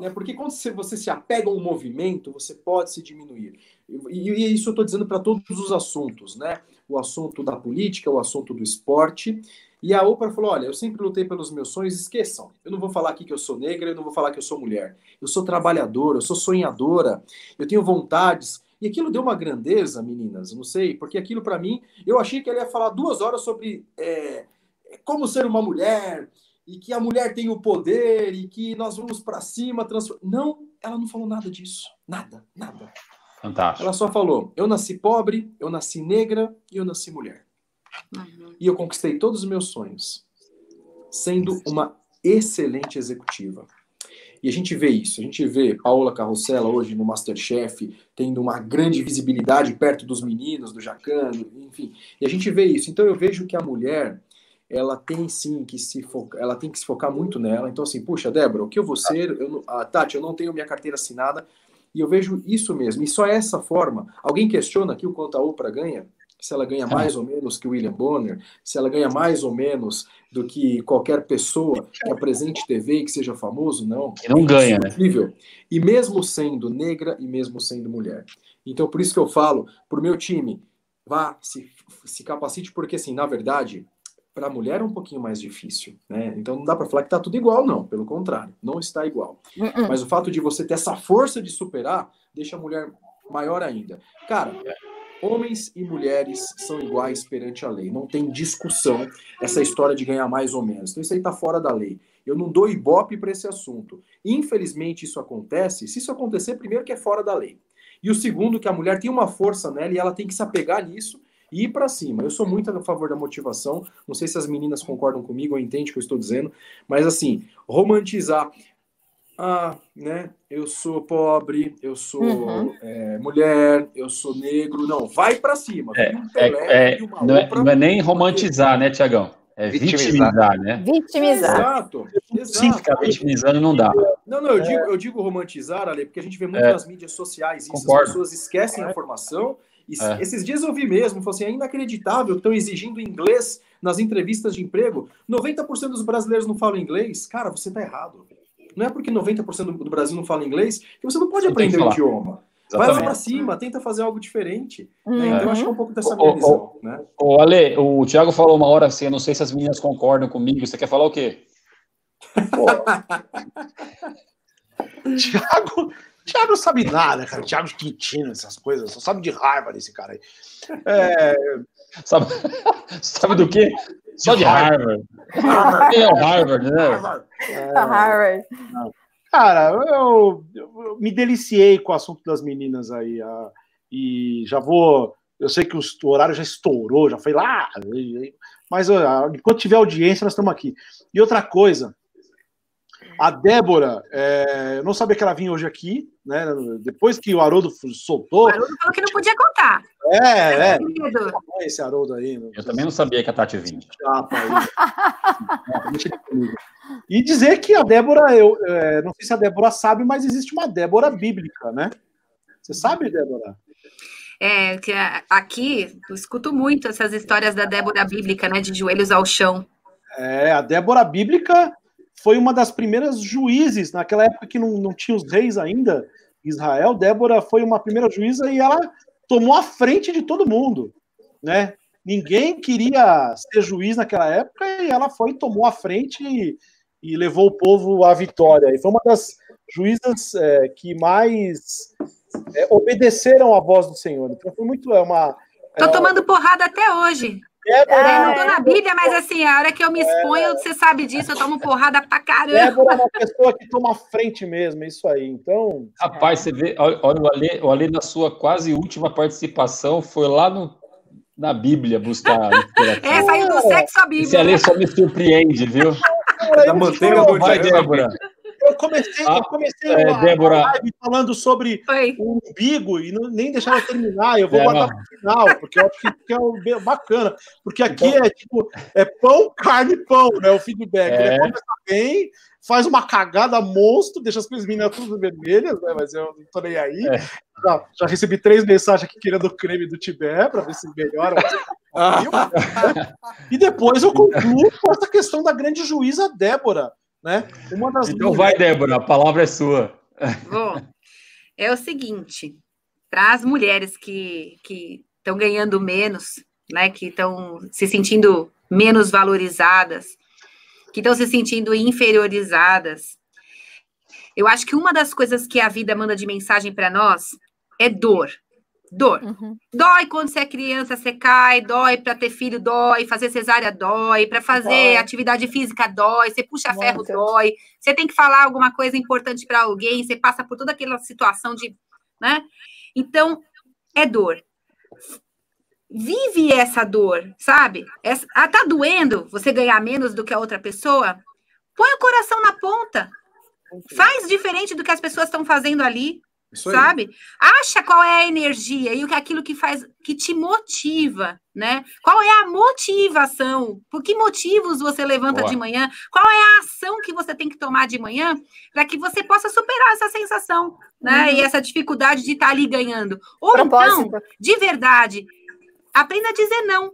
Né? Porque quando você se apega a um movimento, você pode se diminuir. E, e isso eu estou dizendo para todos os assuntos, né? O assunto da política, o assunto do esporte. E a Oprah falou: Olha, eu sempre lutei pelos meus sonhos, esqueçam. Eu não vou falar aqui que eu sou negra, eu não vou falar que eu sou mulher. Eu sou trabalhadora, eu sou sonhadora, eu tenho vontades. E aquilo deu uma grandeza, meninas, não sei, porque aquilo para mim, eu achei que ela ia falar duas horas sobre é, como ser uma mulher, e que a mulher tem o poder, e que nós vamos para cima. Transform... Não, ela não falou nada disso. Nada, nada. Fantástico. Ela só falou: eu nasci pobre, eu nasci negra e eu nasci mulher. Uhum. E eu conquistei todos os meus sonhos, sendo uma excelente executiva. E a gente vê isso, a gente vê Paola Carrossela hoje no Masterchef, tendo uma grande visibilidade perto dos meninos, do Jacano, enfim. E a gente vê isso. Então eu vejo que a mulher, ela tem sim que se focar, ela tem que se focar muito nela. Então assim, puxa, Débora, o que eu vou ser? Eu, ah, Tati, eu não tenho minha carteira assinada. E eu vejo isso mesmo. E só essa forma. Alguém questiona aqui o quanto a Oprah ganha? Se ela ganha mais ou menos que William Bonner, se ela ganha mais ou menos do que qualquer pessoa que apresente TV e que seja famoso, não. Que não ganha, né? E mesmo sendo negra e mesmo sendo mulher. Então, por isso que eu falo para o meu time, vá, se, se capacite, porque, assim, na verdade, para a mulher é um pouquinho mais difícil, né? Então não dá para falar que está tudo igual, não. Pelo contrário, não está igual. Uh -uh. Mas o fato de você ter essa força de superar deixa a mulher maior ainda. Cara, Homens e mulheres são iguais perante a lei. Não tem discussão essa história de ganhar mais ou menos. Então isso aí está fora da lei. Eu não dou ibope para esse assunto. Infelizmente isso acontece. Se isso acontecer, primeiro que é fora da lei. E o segundo que a mulher tem uma força nela e ela tem que se apegar nisso e ir para cima. Eu sou muito a favor da motivação. Não sei se as meninas concordam comigo ou entendem o que eu estou dizendo, mas assim, romantizar ah, né? Eu sou pobre, eu sou uhum. é, mulher, eu sou negro. Não, vai para cima. É, um é, é não, é, não, é, nem romantizar, né, Tiagão? É vitimizar, vitimizar né? Vitimizar. Exato. exato. Sim, ficar vitimizando não dá. Não, não, eu, digo, eu digo romantizar, Ale, porque a gente vê muito nas mídias sociais isso. Concordo. As pessoas esquecem a informação. E Esses dias eu vi mesmo, falou assim, é inacreditável que estão exigindo inglês nas entrevistas de emprego. 90% dos brasileiros não falam inglês. Cara, você tá errado. Não é porque 90% do Brasil não fala inglês que você não pode você aprender o idioma. Exatamente. Vai lá para cima, tenta fazer algo diferente. Uhum. Né? Então, eu acho que é um pouco dessa minha visão. O, né? o Ale, o Thiago falou uma hora assim, eu não sei se as meninas concordam comigo. Você quer falar o quê? Tiago, Tiago sabe nada, cara. Tiago Quintino, essas coisas, só sabe de Harvard esse cara aí. É... Sabe, sabe do quê? Só de Harvard. Harvard. é o Harvard, né? Harvard. É... Harvard. Cara, eu, eu, me deliciei com o assunto das meninas aí. A, e já vou. Eu sei que o, o horário já estourou, já foi lá. Mas enquanto tiver audiência, nós estamos aqui. E outra coisa, a Débora, é, eu não sabia que ela vinha hoje aqui, né? Depois que o Haroldo soltou. O Haroldo falou que não podia contar. É, é. Esse Haroldo aí. Eu também não sabia que a Tati vinha. e dizer que a Débora, eu é, não sei se a Débora sabe, mas existe uma Débora bíblica, né? Você sabe, Débora? É, que aqui eu escuto muito essas histórias da Débora bíblica, né? De joelhos ao chão. É, a Débora bíblica foi uma das primeiras juízes, naquela época que não, não tinha os reis ainda, Israel, Débora foi uma primeira juíza e ela tomou a frente de todo mundo, né? Ninguém queria ser juiz naquela época e ela foi, tomou a frente e, e levou o povo à vitória. E foi uma das juízas é, que mais é, obedeceram à voz do Senhor. Então foi muito é uma. Tô é, tomando porrada até hoje. Débora, é, não tô na Bíblia, mas assim, a hora que eu me exponho, é, você sabe disso, eu tomo porrada pra caramba. Débora é uma pessoa que toma frente mesmo, é isso aí. Então. Rapaz, você vê, olha o Ale, o Ale na sua quase última participação foi lá no, na Bíblia buscar. é, saiu do sexo à Bíblia. Esse Ale só me surpreende, viu? Da manteiga do Vai, Débora. Eu comecei, ah, eu comecei é, a, Débora... live falando sobre Oi. o umbigo e não, nem deixar eu terminar. Eu vou é, guardar para o final, porque eu acho que, é bacana. Porque aqui então... é tipo é pão, carne, pão, né? O feedback. É. Né? Começa bem, faz uma cagada monstro, deixa as coisas tudo vermelhas, né? Mas eu não tô nem aí. É. Já, já, recebi três mensagens aqui querendo o creme do Tibé para ver se melhora. Ah. e depois eu concluo com essa questão da grande juíza Débora né? Uma das então vai, Débora, a palavra é sua. Bom, é o seguinte, para as mulheres que estão ganhando menos, né, que estão se sentindo menos valorizadas, que estão se sentindo inferiorizadas, eu acho que uma das coisas que a vida manda de mensagem para nós é dor. Dor. Uhum. Dói quando você é criança, você cai, dói para ter filho, dói, fazer cesárea dói, para fazer dói. atividade física dói, você puxa Muito. ferro, dói, você tem que falar alguma coisa importante para alguém, você passa por toda aquela situação de, né? Então, é dor. Vive essa dor, sabe? Essa, ah, tá doendo você ganhar menos do que a outra pessoa? Põe o coração na ponta. Faz diferente do que as pessoas estão fazendo ali sabe? Acha qual é a energia e o que é aquilo que faz, que te motiva, né? Qual é a motivação? Por que motivos você levanta Boa. de manhã? Qual é a ação que você tem que tomar de manhã para que você possa superar essa sensação, né? Uhum. E essa dificuldade de estar tá ali ganhando. Ou Propósito. então, de verdade, aprenda a dizer não.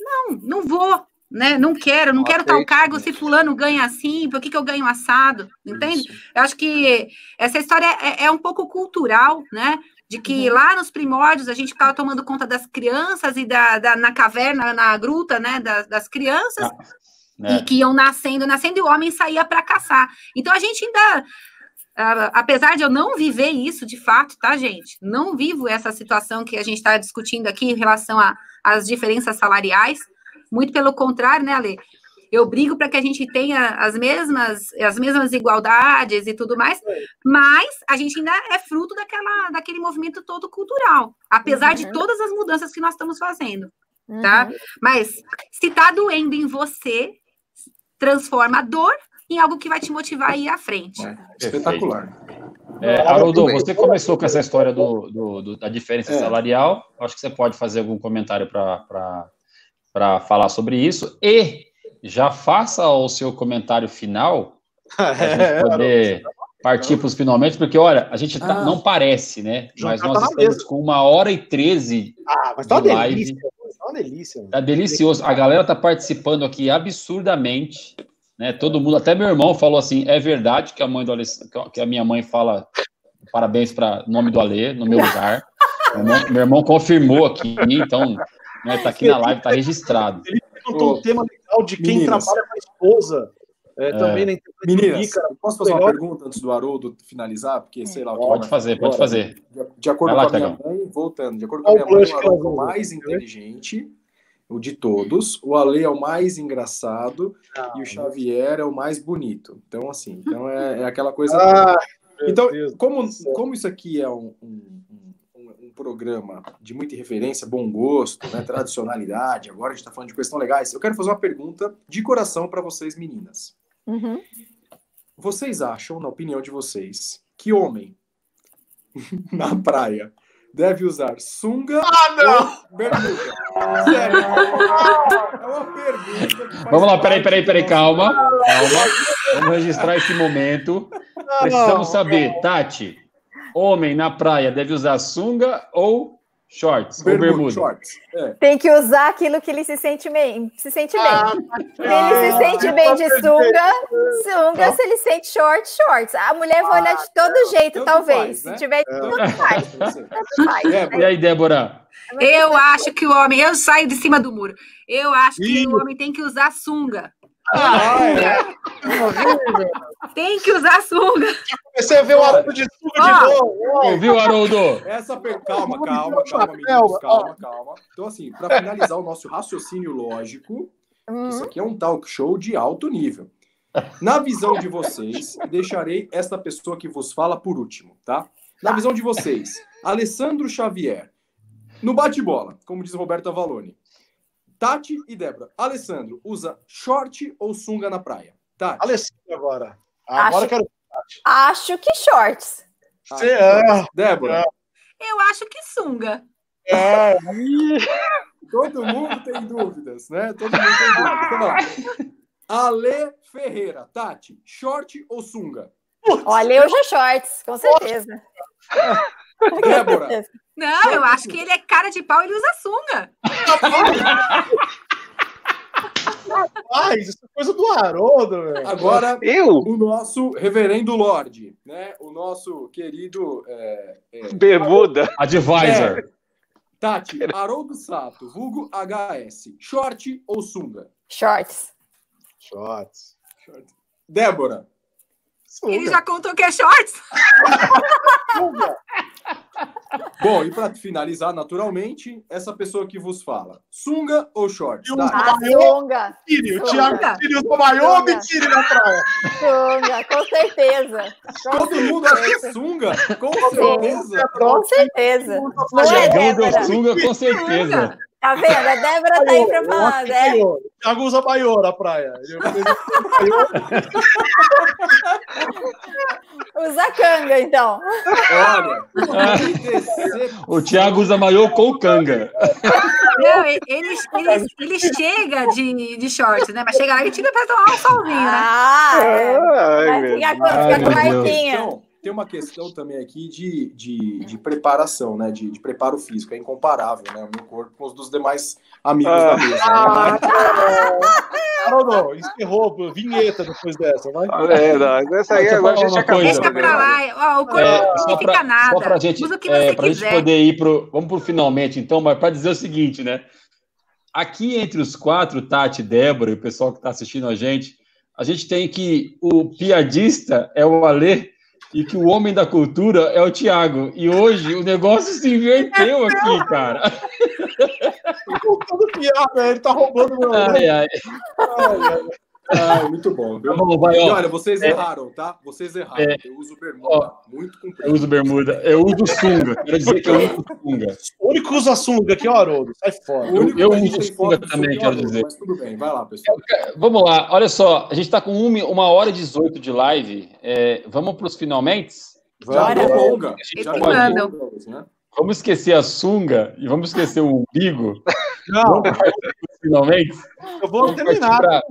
Não, não vou, né? Não quero, não quero tal cargo se fulano ganha assim, por que, que eu ganho assado? Entende? Isso. Eu acho que essa história é, é, um pouco cultural, né? De que uhum. lá nos primórdios a gente ficava tomando conta das crianças e da, da na caverna, na gruta, né? Das, das crianças. Ah, E que iam nascendo, nascendo, e o homem saía para caçar. Então a gente ainda apesar de eu não viver isso de fato, tá, gente? Não vivo essa situação que a gente está discutindo aqui em relação às diferenças salariais, muito pelo contrário, né, Ale? Eu brigo para que a gente tenha as mesmas, as mesmas igualdades e tudo mais, mas a gente ainda é fruto daquela, daquele movimento todo cultural, apesar uhum. de todas as mudanças que nós estamos fazendo, tá? Uhum. Mas se está doendo em você, transforma a dor em algo que vai te motivar a ir à frente. É, espetacular. É, Haroldo, você começou com essa história do, do, do da diferença é. salarial. Acho que você pode fazer algum comentário para para falar sobre isso e já faça o seu comentário final para a gente é, poder partir para os finalmente, porque olha, a gente tá, ah, não parece, né? Mas nós tá estamos mesa. com uma hora e treze ah, mas tá de live. Delícia, tá uma delícia. Tá delicioso. A galera tá participando aqui absurdamente, né? Todo mundo, até meu irmão falou assim, é verdade que a mãe do Ale, que a minha mãe fala parabéns para nome do Alê no meu lugar. meu, irmão, meu irmão confirmou aqui, então né? Tá aqui na live, tá registrado. Ele perguntou um tema legal de quem Meninas. trabalha com a esposa. É, é. também na Meninas, posso fazer uma pergunta antes do Haroldo finalizar? Porque, sei lá... Pode fazer, pode fazer. De, de acordo lá, com a minha mãe, voltando, de acordo com a minha mãe, o Haroldo é o mais inteligente, o de todos, o Ale é o mais engraçado ah, e o Xavier é o mais bonito. Então, assim, então é, é aquela coisa... Ah, então, como, como isso aqui é um, um programa de muita referência, bom gosto, né, tradicionalidade, agora a gente está falando de questões legais, eu quero fazer uma pergunta de coração para vocês, meninas. Uhum. Vocês acham, na opinião de vocês, que homem na praia deve usar sunga ah, não! ou bermuda? Sério. É uma pergunta. Vamos lá, peraí, peraí, peraí, calma. Calma. Vamos registrar esse momento. Precisamos saber, Tati, Homem na praia deve usar sunga ou shorts bermuda, ou bermuda? Shorts. É. Tem que usar aquilo que ele se sente bem. Se sente bem. Ah, se ele se sente bem de sunga, sunga. Se ele sente shorts, shorts. A mulher vai olhar de todo jeito, talvez. Faz, né? Se tiver, é. tudo faz. Faz. É, e aí, Débora? Eu acho que o homem, eu saio de cima do muro. Eu acho que o homem tem que usar sunga. Ah, é. Tem que usar sunga. Comecei a ver o Haroldo de sunga oh. de novo. Viu, Haroldo? Essa per... Calma, calma, calma, meninos, calma, calma. Então, assim, para finalizar o nosso raciocínio lógico, uhum. isso aqui é um talk show de alto nível. Na visão de vocês, deixarei esta pessoa que vos fala por último, tá? Na visão de vocês, Alessandro Xavier, no bate-bola, como diz Roberto Avalone, Tati e Débora. Alessandro, usa short ou sunga na praia? Tati. Alessandro agora. Agora acho, quero Tati. Acho que shorts. Você é. Débora. Eu acho que sunga. É. Todo mundo tem dúvidas, né? Todo mundo tem dúvidas. Então, Ale Ferreira. Tati, short ou sunga? Olha, eu já shorts, com certeza. Débora. Não, eu acho que ele é cara de pau, ele usa sunga. Rapaz, isso é coisa do Haroldo, velho. Agora, eu? o nosso reverendo Lorde, né? O nosso querido. É, é, Bermuda. Advisor. É, Tati, Haroldo Sato, vulgo HS. Short ou sunga? Shorts. Shorts. Shorts. Débora. Sunga. Ele já contou que é shorts? Bom, e para finalizar, naturalmente, essa pessoa que vos fala, sunga ou shorts? Tá? Ah, sunga. Tire, o Thiago tire o maior me tire na praia? Sunga, com certeza. Com Todo certeza. mundo acha sunga? Com certeza. Com certeza. Não é, sunga, com certeza. Tá vendo? A Débora tá aí pra falar, né? Thiago usa maior na praia. usa canga, então. Olha, o Thiago usa maior com canga. Não, ele, ele, ele, chega de, de shorts, né? Mas chega lá e tira pra tomar um solzinho, né? Ah, é. Ai, fica, com, com marquinha. Tem uma questão também aqui de, de, de preparação, né? De, de, preparo físico. É incomparável, né? O meu corpo com os dos demais amigos ah, da mesa. Né? Ah, não, não, encerrou vinheta depois dessa, vai. É, não, essa aí agora a gente acabou. Deixa pra lá, ó, o corpo é, não fica pra, nada. Só pra gente, Usa o que você é, pra quiser. gente poder ir pro. Vamos pro finalmente, então, mas para dizer o seguinte, né? Aqui entre os quatro, Tati, Débora e o pessoal que está assistindo a gente, a gente tem que o piadista é o Alê e que o homem da cultura é o Tiago. E hoje o negócio se inverteu aqui, cara. Todo piada, ele tá roubando meu. Ai, ai. ai, ai. Ah, muito bom. Viu? Tá vai, ó. E olha, vocês é, erraram, tá? Vocês erraram. É, eu uso bermuda, ó, muito comprido. Eu uso bermuda. Eu uso sunga. Quero dizer que eu uso sunga. O único que usa sunga aqui é o Haroldo. Sai fora. Eu, eu uso sunga também, quero dizer. Mas tudo bem, vai lá, pessoal. Vamos lá. Olha só, a gente está com uma hora e 18 de live. É, vamos para os finalmente? Vamos. Longa. Já né? Vamos esquecer a sunga e vamos esquecer o umbigo. Não. finalmente. Eu vou terminar. Pra...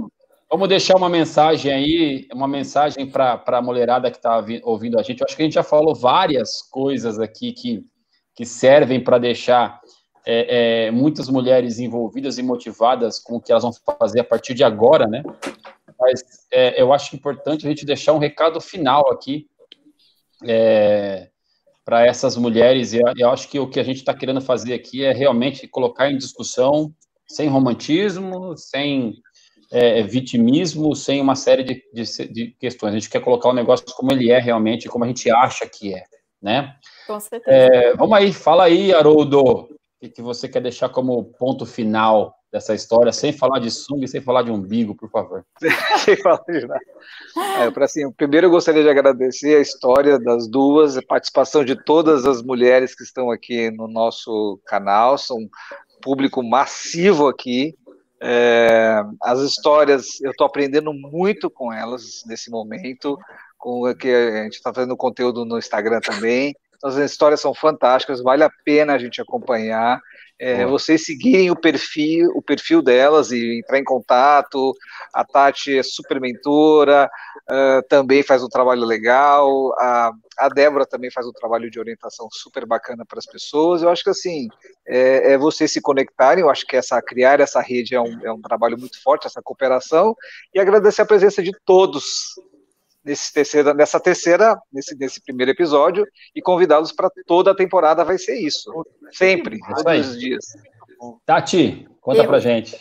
Vamos deixar uma mensagem aí, uma mensagem para a mulherada que está ouvindo a gente. Eu acho que a gente já falou várias coisas aqui que, que servem para deixar é, é, muitas mulheres envolvidas e motivadas com o que elas vão fazer a partir de agora, né? Mas é, eu acho importante a gente deixar um recado final aqui é, para essas mulheres. Eu, eu acho que o que a gente está querendo fazer aqui é realmente colocar em discussão, sem romantismo, sem é, vitimismo, sem uma série de, de, de, questões. A gente quer colocar o negócio como ele é realmente, como a gente acha que é, né? Com certeza. É, vamos aí, fala aí, Haroldo, o que, que você quer deixar como ponto final dessa história, sem falar de sunga e sem falar de umbigo, por favor. sem falar de nada. É, assim, primeiro eu gostaria de agradecer a história das duas, a participação de todas as mulheres que estão aqui no nosso canal, são um público massivo aqui. É, as histórias, eu estou aprendendo muito com elas nesse momento, com que a gente está fazendo conteúdo no Instagram também. As histórias são fantásticas, vale a pena a gente acompanhar é, vocês seguirem o perfil, o perfil delas e entrar em contato. A Tati é super mentora, uh, também faz um trabalho legal. A, a Débora também faz um trabalho de orientação super bacana para as pessoas. Eu acho que assim é, é vocês se conectarem. Eu acho que essa criar essa rede é um, é um trabalho muito forte, essa cooperação. E agradecer a presença de todos nesse terceira, nessa terceira, nesse, nesse primeiro episódio e convidá-los para toda a temporada vai ser isso. Sempre, todos os dias. Tati, conta eu, pra gente.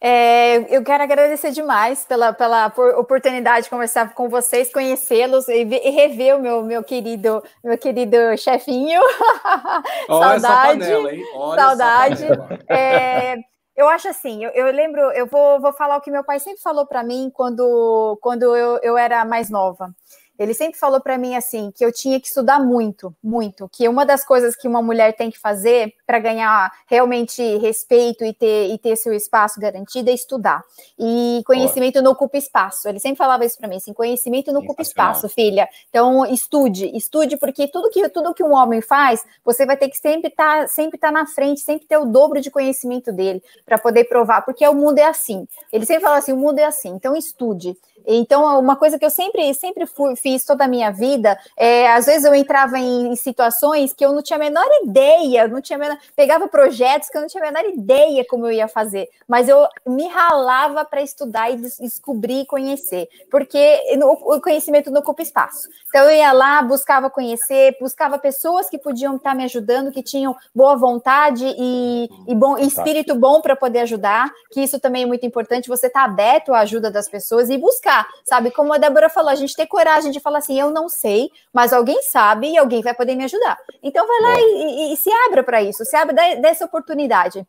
É, eu quero agradecer demais pela, pela oportunidade de conversar com vocês, conhecê-los e, e, rever o meu, meu querido, meu querido chefinho. Olha Saudade. Panela, Saudade. É, eu acho assim, eu, eu, lembro, eu vou, vou falar o que meu pai sempre falou para mim quando, quando eu, eu era mais nova. Ele sempre falou para mim assim que eu tinha que estudar muito, muito, que uma das coisas que uma mulher tem que fazer para ganhar realmente respeito e ter, e ter seu espaço garantido é estudar. E conhecimento não ocupa espaço. Ele sempre falava isso para mim, assim, conhecimento não ocupa espaço, filha. Então estude, estude porque tudo que tudo que um homem faz, você vai ter que sempre estar tá, sempre tá na frente, sempre ter o dobro de conhecimento dele para poder provar, porque o mundo é assim. Ele sempre fala assim, o mundo é assim. Então estude. Então, uma coisa que eu sempre, sempre fui, fiz toda a minha vida, é, às vezes eu entrava em, em, situações que eu não tinha a menor ideia, não tinha menor, pegava projetos que eu não tinha a menor ideia como eu ia fazer, mas eu me ralava para estudar e des descobrir e conhecer, porque o conhecimento não ocupa espaço. Então, eu ia lá, buscava conhecer, buscava pessoas que podiam estar me ajudando, que tinham boa vontade e, e bom espírito bom para poder ajudar, que isso também é muito importante, você estar tá aberto à ajuda das pessoas e buscar sabe? Como a Débora falou, a gente ter coragem de falar assim, eu não sei, mas alguém sabe e alguém vai poder me ajudar. Então vai lá e, e, e, se abra para isso, se abra dessa oportunidade.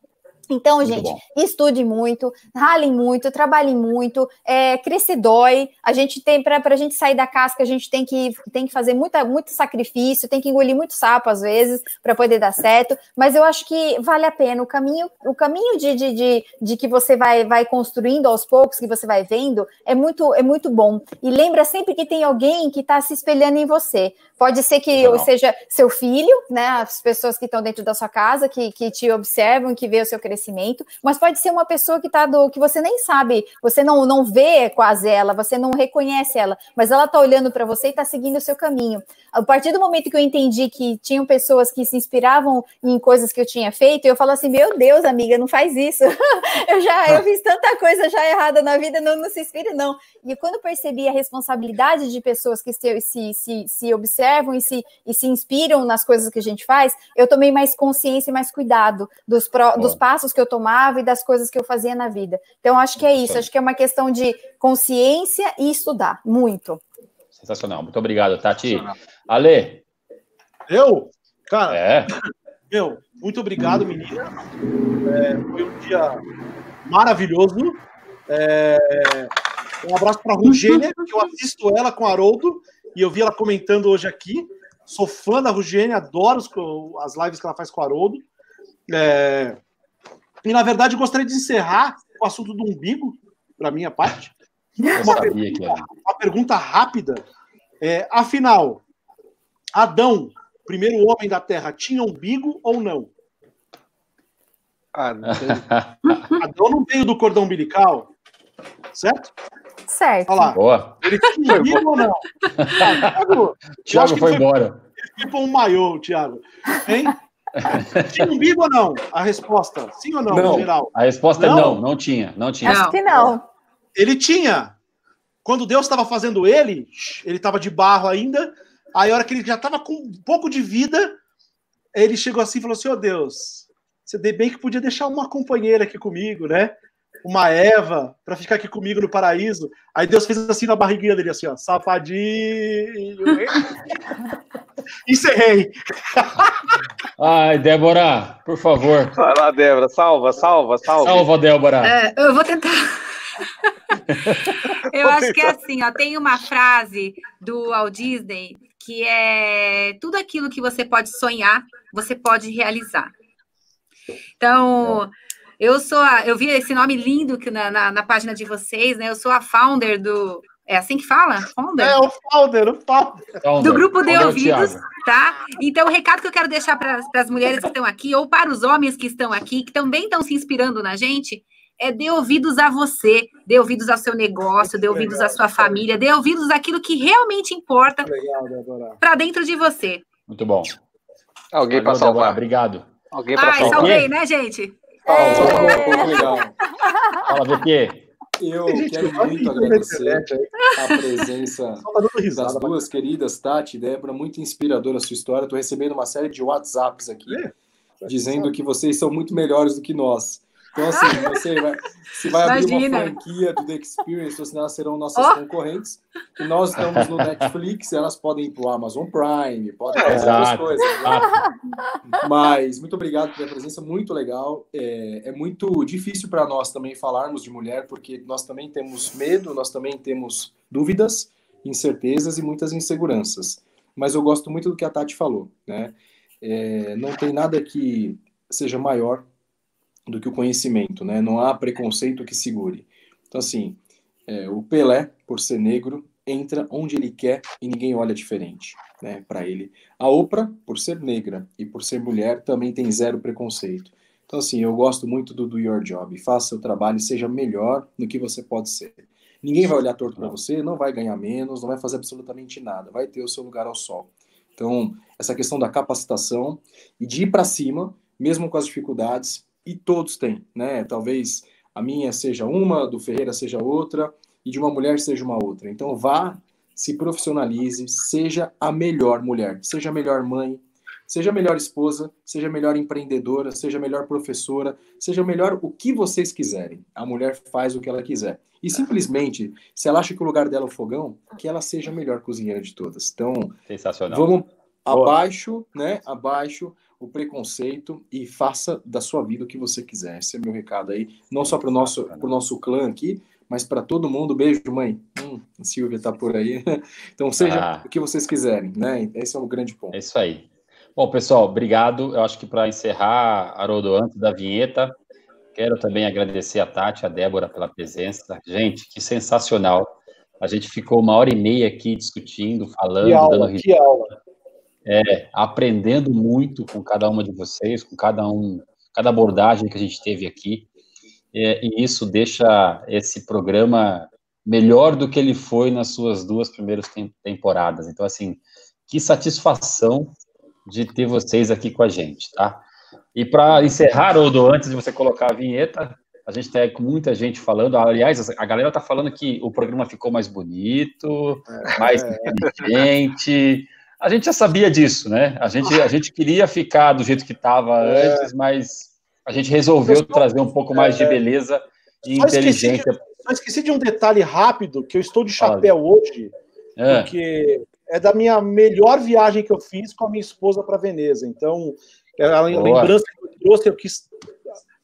Então, muito gente, bom. estude muito, ralem muito, trabalhem muito, é, crescer dói. A gente tem, para a gente sair da casca, a gente tem que, tem que fazer muita, muito sacrifício, tem que engolir muito sapo às vezes para poder dar certo. Mas eu acho que vale a pena. O caminho, o caminho de, de, de, de, que você vai, vai construindo aos poucos, que você vai vendo, é muito, é muito bom. E lembra sempre que tem alguém que está se espelhando em você. Pode ser que eu seja seu filho, né? As pessoas que estão dentro da sua casa, que, que te observam, que vê o seu crescimento, mas pode ser uma pessoa que tá do que você nem sabe, você não, não vê quase ela, você não reconhece ela, mas ela tá olhando para você e tá seguindo o seu caminho. A partir do momento que eu entendi que tinham pessoas que se inspiravam em coisas que eu tinha feito, eu falo assim: meu Deus, amiga, não faz isso. eu já eu fiz tanta coisa já errada na vida, não, não se inspire, não. E quando percebi a responsabilidade de pessoas que se, se, se, se observam, observam e se, e se inspiram nas coisas que a gente faz, eu tomei mais consciência e mais cuidado dos, pro, dos passos que eu tomava e das coisas que eu fazia na vida. Então, acho que é isso, acho que é uma questão de consciência e estudar, muito. Sensacional, muito obrigado, Tati. Ale? Eu? Cara, é. meu, muito obrigado, menina. É, foi um dia maravilhoso. É, um abraço para a Rugênia, que eu assisto ela com o Haroldo e eu vi ela comentando hoje aqui. Sou fã da Rugênia, adoro as lives que ela faz com o Haroldo. É... E, na verdade, gostaria de encerrar o assunto do umbigo, para minha parte. Uma pergunta, uma pergunta, rápida. É, afinal, Adão, primeiro homem da Terra, tinha umbigo ou não? Ah, não Adão não veio do cordão umbilical, certo? Certo. Olha lá. Boa. Ele tinha umbigo ou não? Thiago, Thiago foi embora. Ele tipo um maiô, Thiago. Hein? Tinha umbigo ou não? A resposta, sim ou não, não. no geral? A resposta é não. é não, não tinha, não tinha. Acho que não. Ele tinha. Quando Deus estava fazendo ele, ele estava de barro ainda. Aí, a hora que ele já estava com um pouco de vida, ele chegou assim e falou assim: Ô oh, Deus, você bem que podia deixar uma companheira aqui comigo, né? Uma Eva para ficar aqui comigo no paraíso. Aí Deus fez assim na barriguinha dele, assim, ó, safadinho. Encerrei. Ai, Débora, por favor. Vai lá, Débora, salva, salva, salva. Salva, Débora. É, eu vou tentar. eu acho que é assim, ó, tem uma frase do Walt Disney que é tudo aquilo que você pode sonhar, você pode realizar. Então, eu sou a, eu vi esse nome lindo que na, na, na, página de vocês, né? Eu sou a founder do. É assim que fala? Founder? É, o founder, o founder. Do grupo de ouvidos, tá? Então, o recado que eu quero deixar para as mulheres que estão aqui, ou para os homens que estão aqui, que também estão se inspirando na gente, é dê ouvidos a você, dê ouvidos ao seu negócio, dê ouvidos à sua família, dê ouvidos àquilo que realmente importa para dentro de você. Muito bom. Alguém para salvar. Obrigado. Alguém para salvar. salvei, né, gente? Fala, legal. Fala, VP. Eu quero muito agradecer a presença das duas queridas, Tati e Débora, muito inspiradora a sua história. Estou recebendo uma série de WhatsApps aqui, dizendo que vocês são muito melhores do que nós. Então, assim, você vai, se vai abrir uma franquia do The Experience, assim, elas serão nossas oh. concorrentes. E nós estamos no Netflix, elas podem ir para o Amazon Prime, podem fazer outras coisas. Né? Mas, muito obrigado pela presença, muito legal. É, é muito difícil para nós também falarmos de mulher, porque nós também temos medo, nós também temos dúvidas, incertezas e muitas inseguranças. Mas eu gosto muito do que a Tati falou, né? É, não tem nada que seja maior do que o conhecimento, né? Não há preconceito que segure. Então, assim, é, o Pelé, por ser negro, entra onde ele quer e ninguém olha diferente, né, para ele. A Oprah, por ser negra e por ser mulher, também tem zero preconceito. Então, assim, eu gosto muito do do your job. Faça o trabalho e seja melhor no que você pode ser. Ninguém vai olhar torto para você, não vai ganhar menos, não vai fazer absolutamente nada. Vai ter o seu lugar ao sol. Então, essa questão da capacitação e de ir para cima, mesmo com as dificuldades, e todos têm, né? Talvez a minha seja uma, do Ferreira seja outra, e de uma mulher seja uma outra. Então vá, se profissionalize, seja a melhor mulher, seja a melhor mãe, seja a melhor esposa, seja a melhor empreendedora, seja a melhor professora, seja melhor o que vocês quiserem. A mulher faz o que ela quiser. E simplesmente, se ela acha que o lugar dela é o fogão, que ela seja a melhor cozinheira de todas. Então, Sensacional. vamos abaixo, né? Abaixo o preconceito e faça da sua vida o que você quiser. Esse é meu recado aí, não só para o nosso, pro nosso clã aqui, mas para todo mundo. Beijo, mãe. Hum, a Silvia está por aí. Então, seja ah. o que vocês quiserem, né? Esse é o grande ponto. É isso aí. Bom, pessoal, obrigado. Eu acho que para encerrar, Haroldo, antes da vinheta, quero também agradecer a Tati, a Débora pela presença. Gente, que sensacional. A gente ficou uma hora e meia aqui discutindo, falando, aula, dando risada. Que aula é, aprendendo muito com cada uma de vocês, com cada um, cada abordagem que a gente teve aqui, é, e isso deixa esse programa melhor do que ele foi nas suas duas primeiras temporadas. Então, assim, que satisfação de ter vocês aqui com a gente, tá? E para encerrar, Odo, antes de você colocar a vinheta, a gente está com muita gente falando. Aliás, a galera está falando que o programa ficou mais bonito, mais é. inteligente. A gente já sabia disso, né? A gente, a gente queria ficar do jeito que estava é. antes, mas a gente resolveu trazer um pouco mais de é. beleza e só inteligência. Esqueci de, só esqueci de um detalhe rápido, que eu estou de chapéu hoje, é. porque é da minha melhor viagem que eu fiz com a minha esposa para Veneza. Então, é a lembrança que eu trouxe, eu quis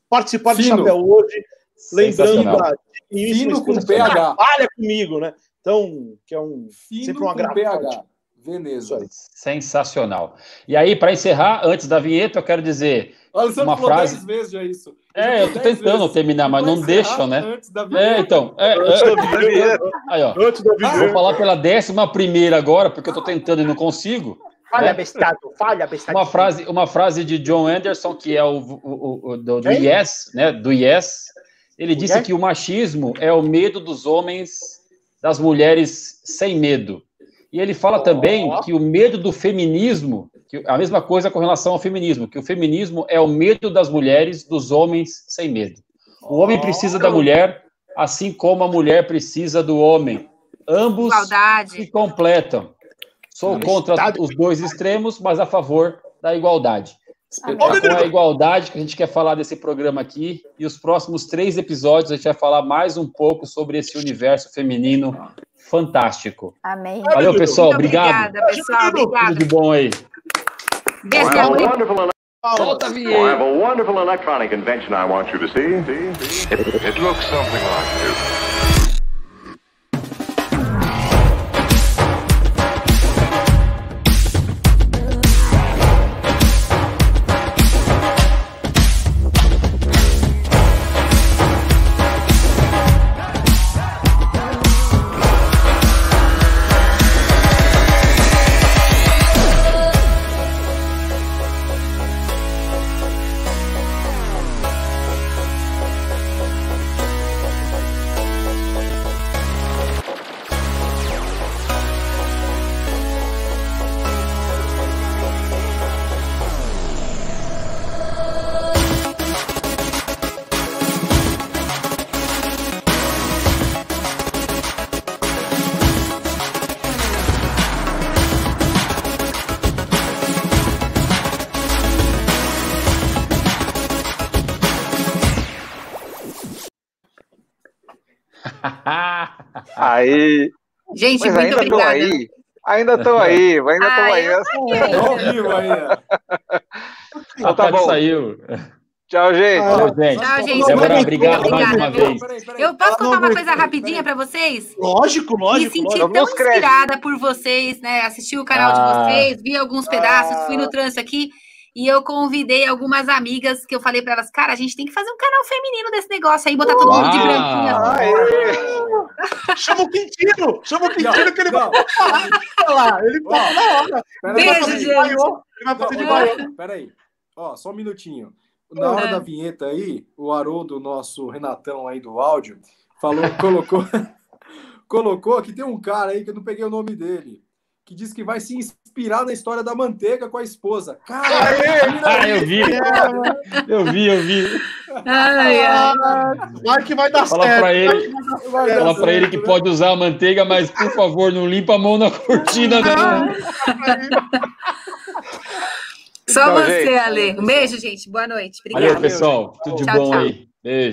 participar Fino. de chapéu hoje, lembrando da Fino com PH. trabalha comigo, né? Então, que é um Fino sempre um agrado. Veneza. Sensacional. E aí, para encerrar, antes da vinheta, eu quero dizer Olha, uma frase. Dez vezes já isso. é, eu tô tentando vezes. terminar, mas não deixam, né? Antes da vinheta. É, então. É, antes é, da vinheta. Aí, ó. Antes da vinheta. Vou falar pela décima primeira agora, porque eu tô tentando e não consigo. Falha, né? bestado, falha, bestado. Uma frase, uma frase de John Anderson, que é o, o, o do, do Yes, né? Do Yes. Ele disse que o machismo é o medo dos homens das mulheres sem medo. E ele fala também que o medo do feminismo, que a mesma coisa com relação ao feminismo, que o feminismo é o medo das mulheres dos homens sem medo. O homem precisa da mulher, assim como a mulher precisa do homem. Ambos igualdade. se completam. Sou contra os dois extremos, mas a favor da igualdade. É com a igualdade que a gente quer falar desse programa aqui. E os próximos três episódios a gente vai falar mais um pouco sobre esse universo feminino fantástico. Amém. Valeu, pessoal. Muito obrigado. Obrigada, pessoal. Obrigada. Tudo de bom aí. Beijo, I minha have a mãe. wonderful Solta a I vinheta. have a wonderful electronic invention I want you to see. see? It, it looks something like this. Aí. Gente, Mas muito ainda obrigada. aí. Ainda estão aí, ainda estão Ah, aí. Tá ao vivo aí. A tá bom. saiu. Tchau, gente. Valeu, gente. Tchau, gente. Débora, obrigado mais uma vez. Eu posso contar uma coisa rapidinha para vocês? Lógico, Me lógico. senti lógico. tão inspirada por vocês, né? Assisti o canal Ah. de vocês, vi alguns pedaços, fui no trânsito aqui e eu convidei algumas amigas que eu falei para elas, cara, a gente tem que fazer um canal feminino desse negócio aí, botar todo mundo de branquinha. Aê. Chama o Quintino! Chama o Quintino que ele vai Não, falar. Ele fala na hora. Beijo, gente. Ele vai fazer de baião. peraí. Ó, só um minutinho. Na hora Ah. da vinheta aí, o Haroldo, nosso Renatão aí do áudio, falou, colocou, colocou que tem um cara aí que eu não peguei o nome dele, que diz que vai se inspirar na história da manteiga com a esposa. Cara, Ah, eu vi. Eu vi, eu vi. Ai, ai. Vai que vai dar Fala certo. pra ele, vai dar fala pra ele que né? pode usar a manteiga, mas por favor, não limpa a mão na cortina. Não. Só Tchau, você, gente. Ale. Um beijo, gente. Boa noite. Obrigada. Valeu, pessoal. Tudo de Tchau, bom tchau. aí. Beijo.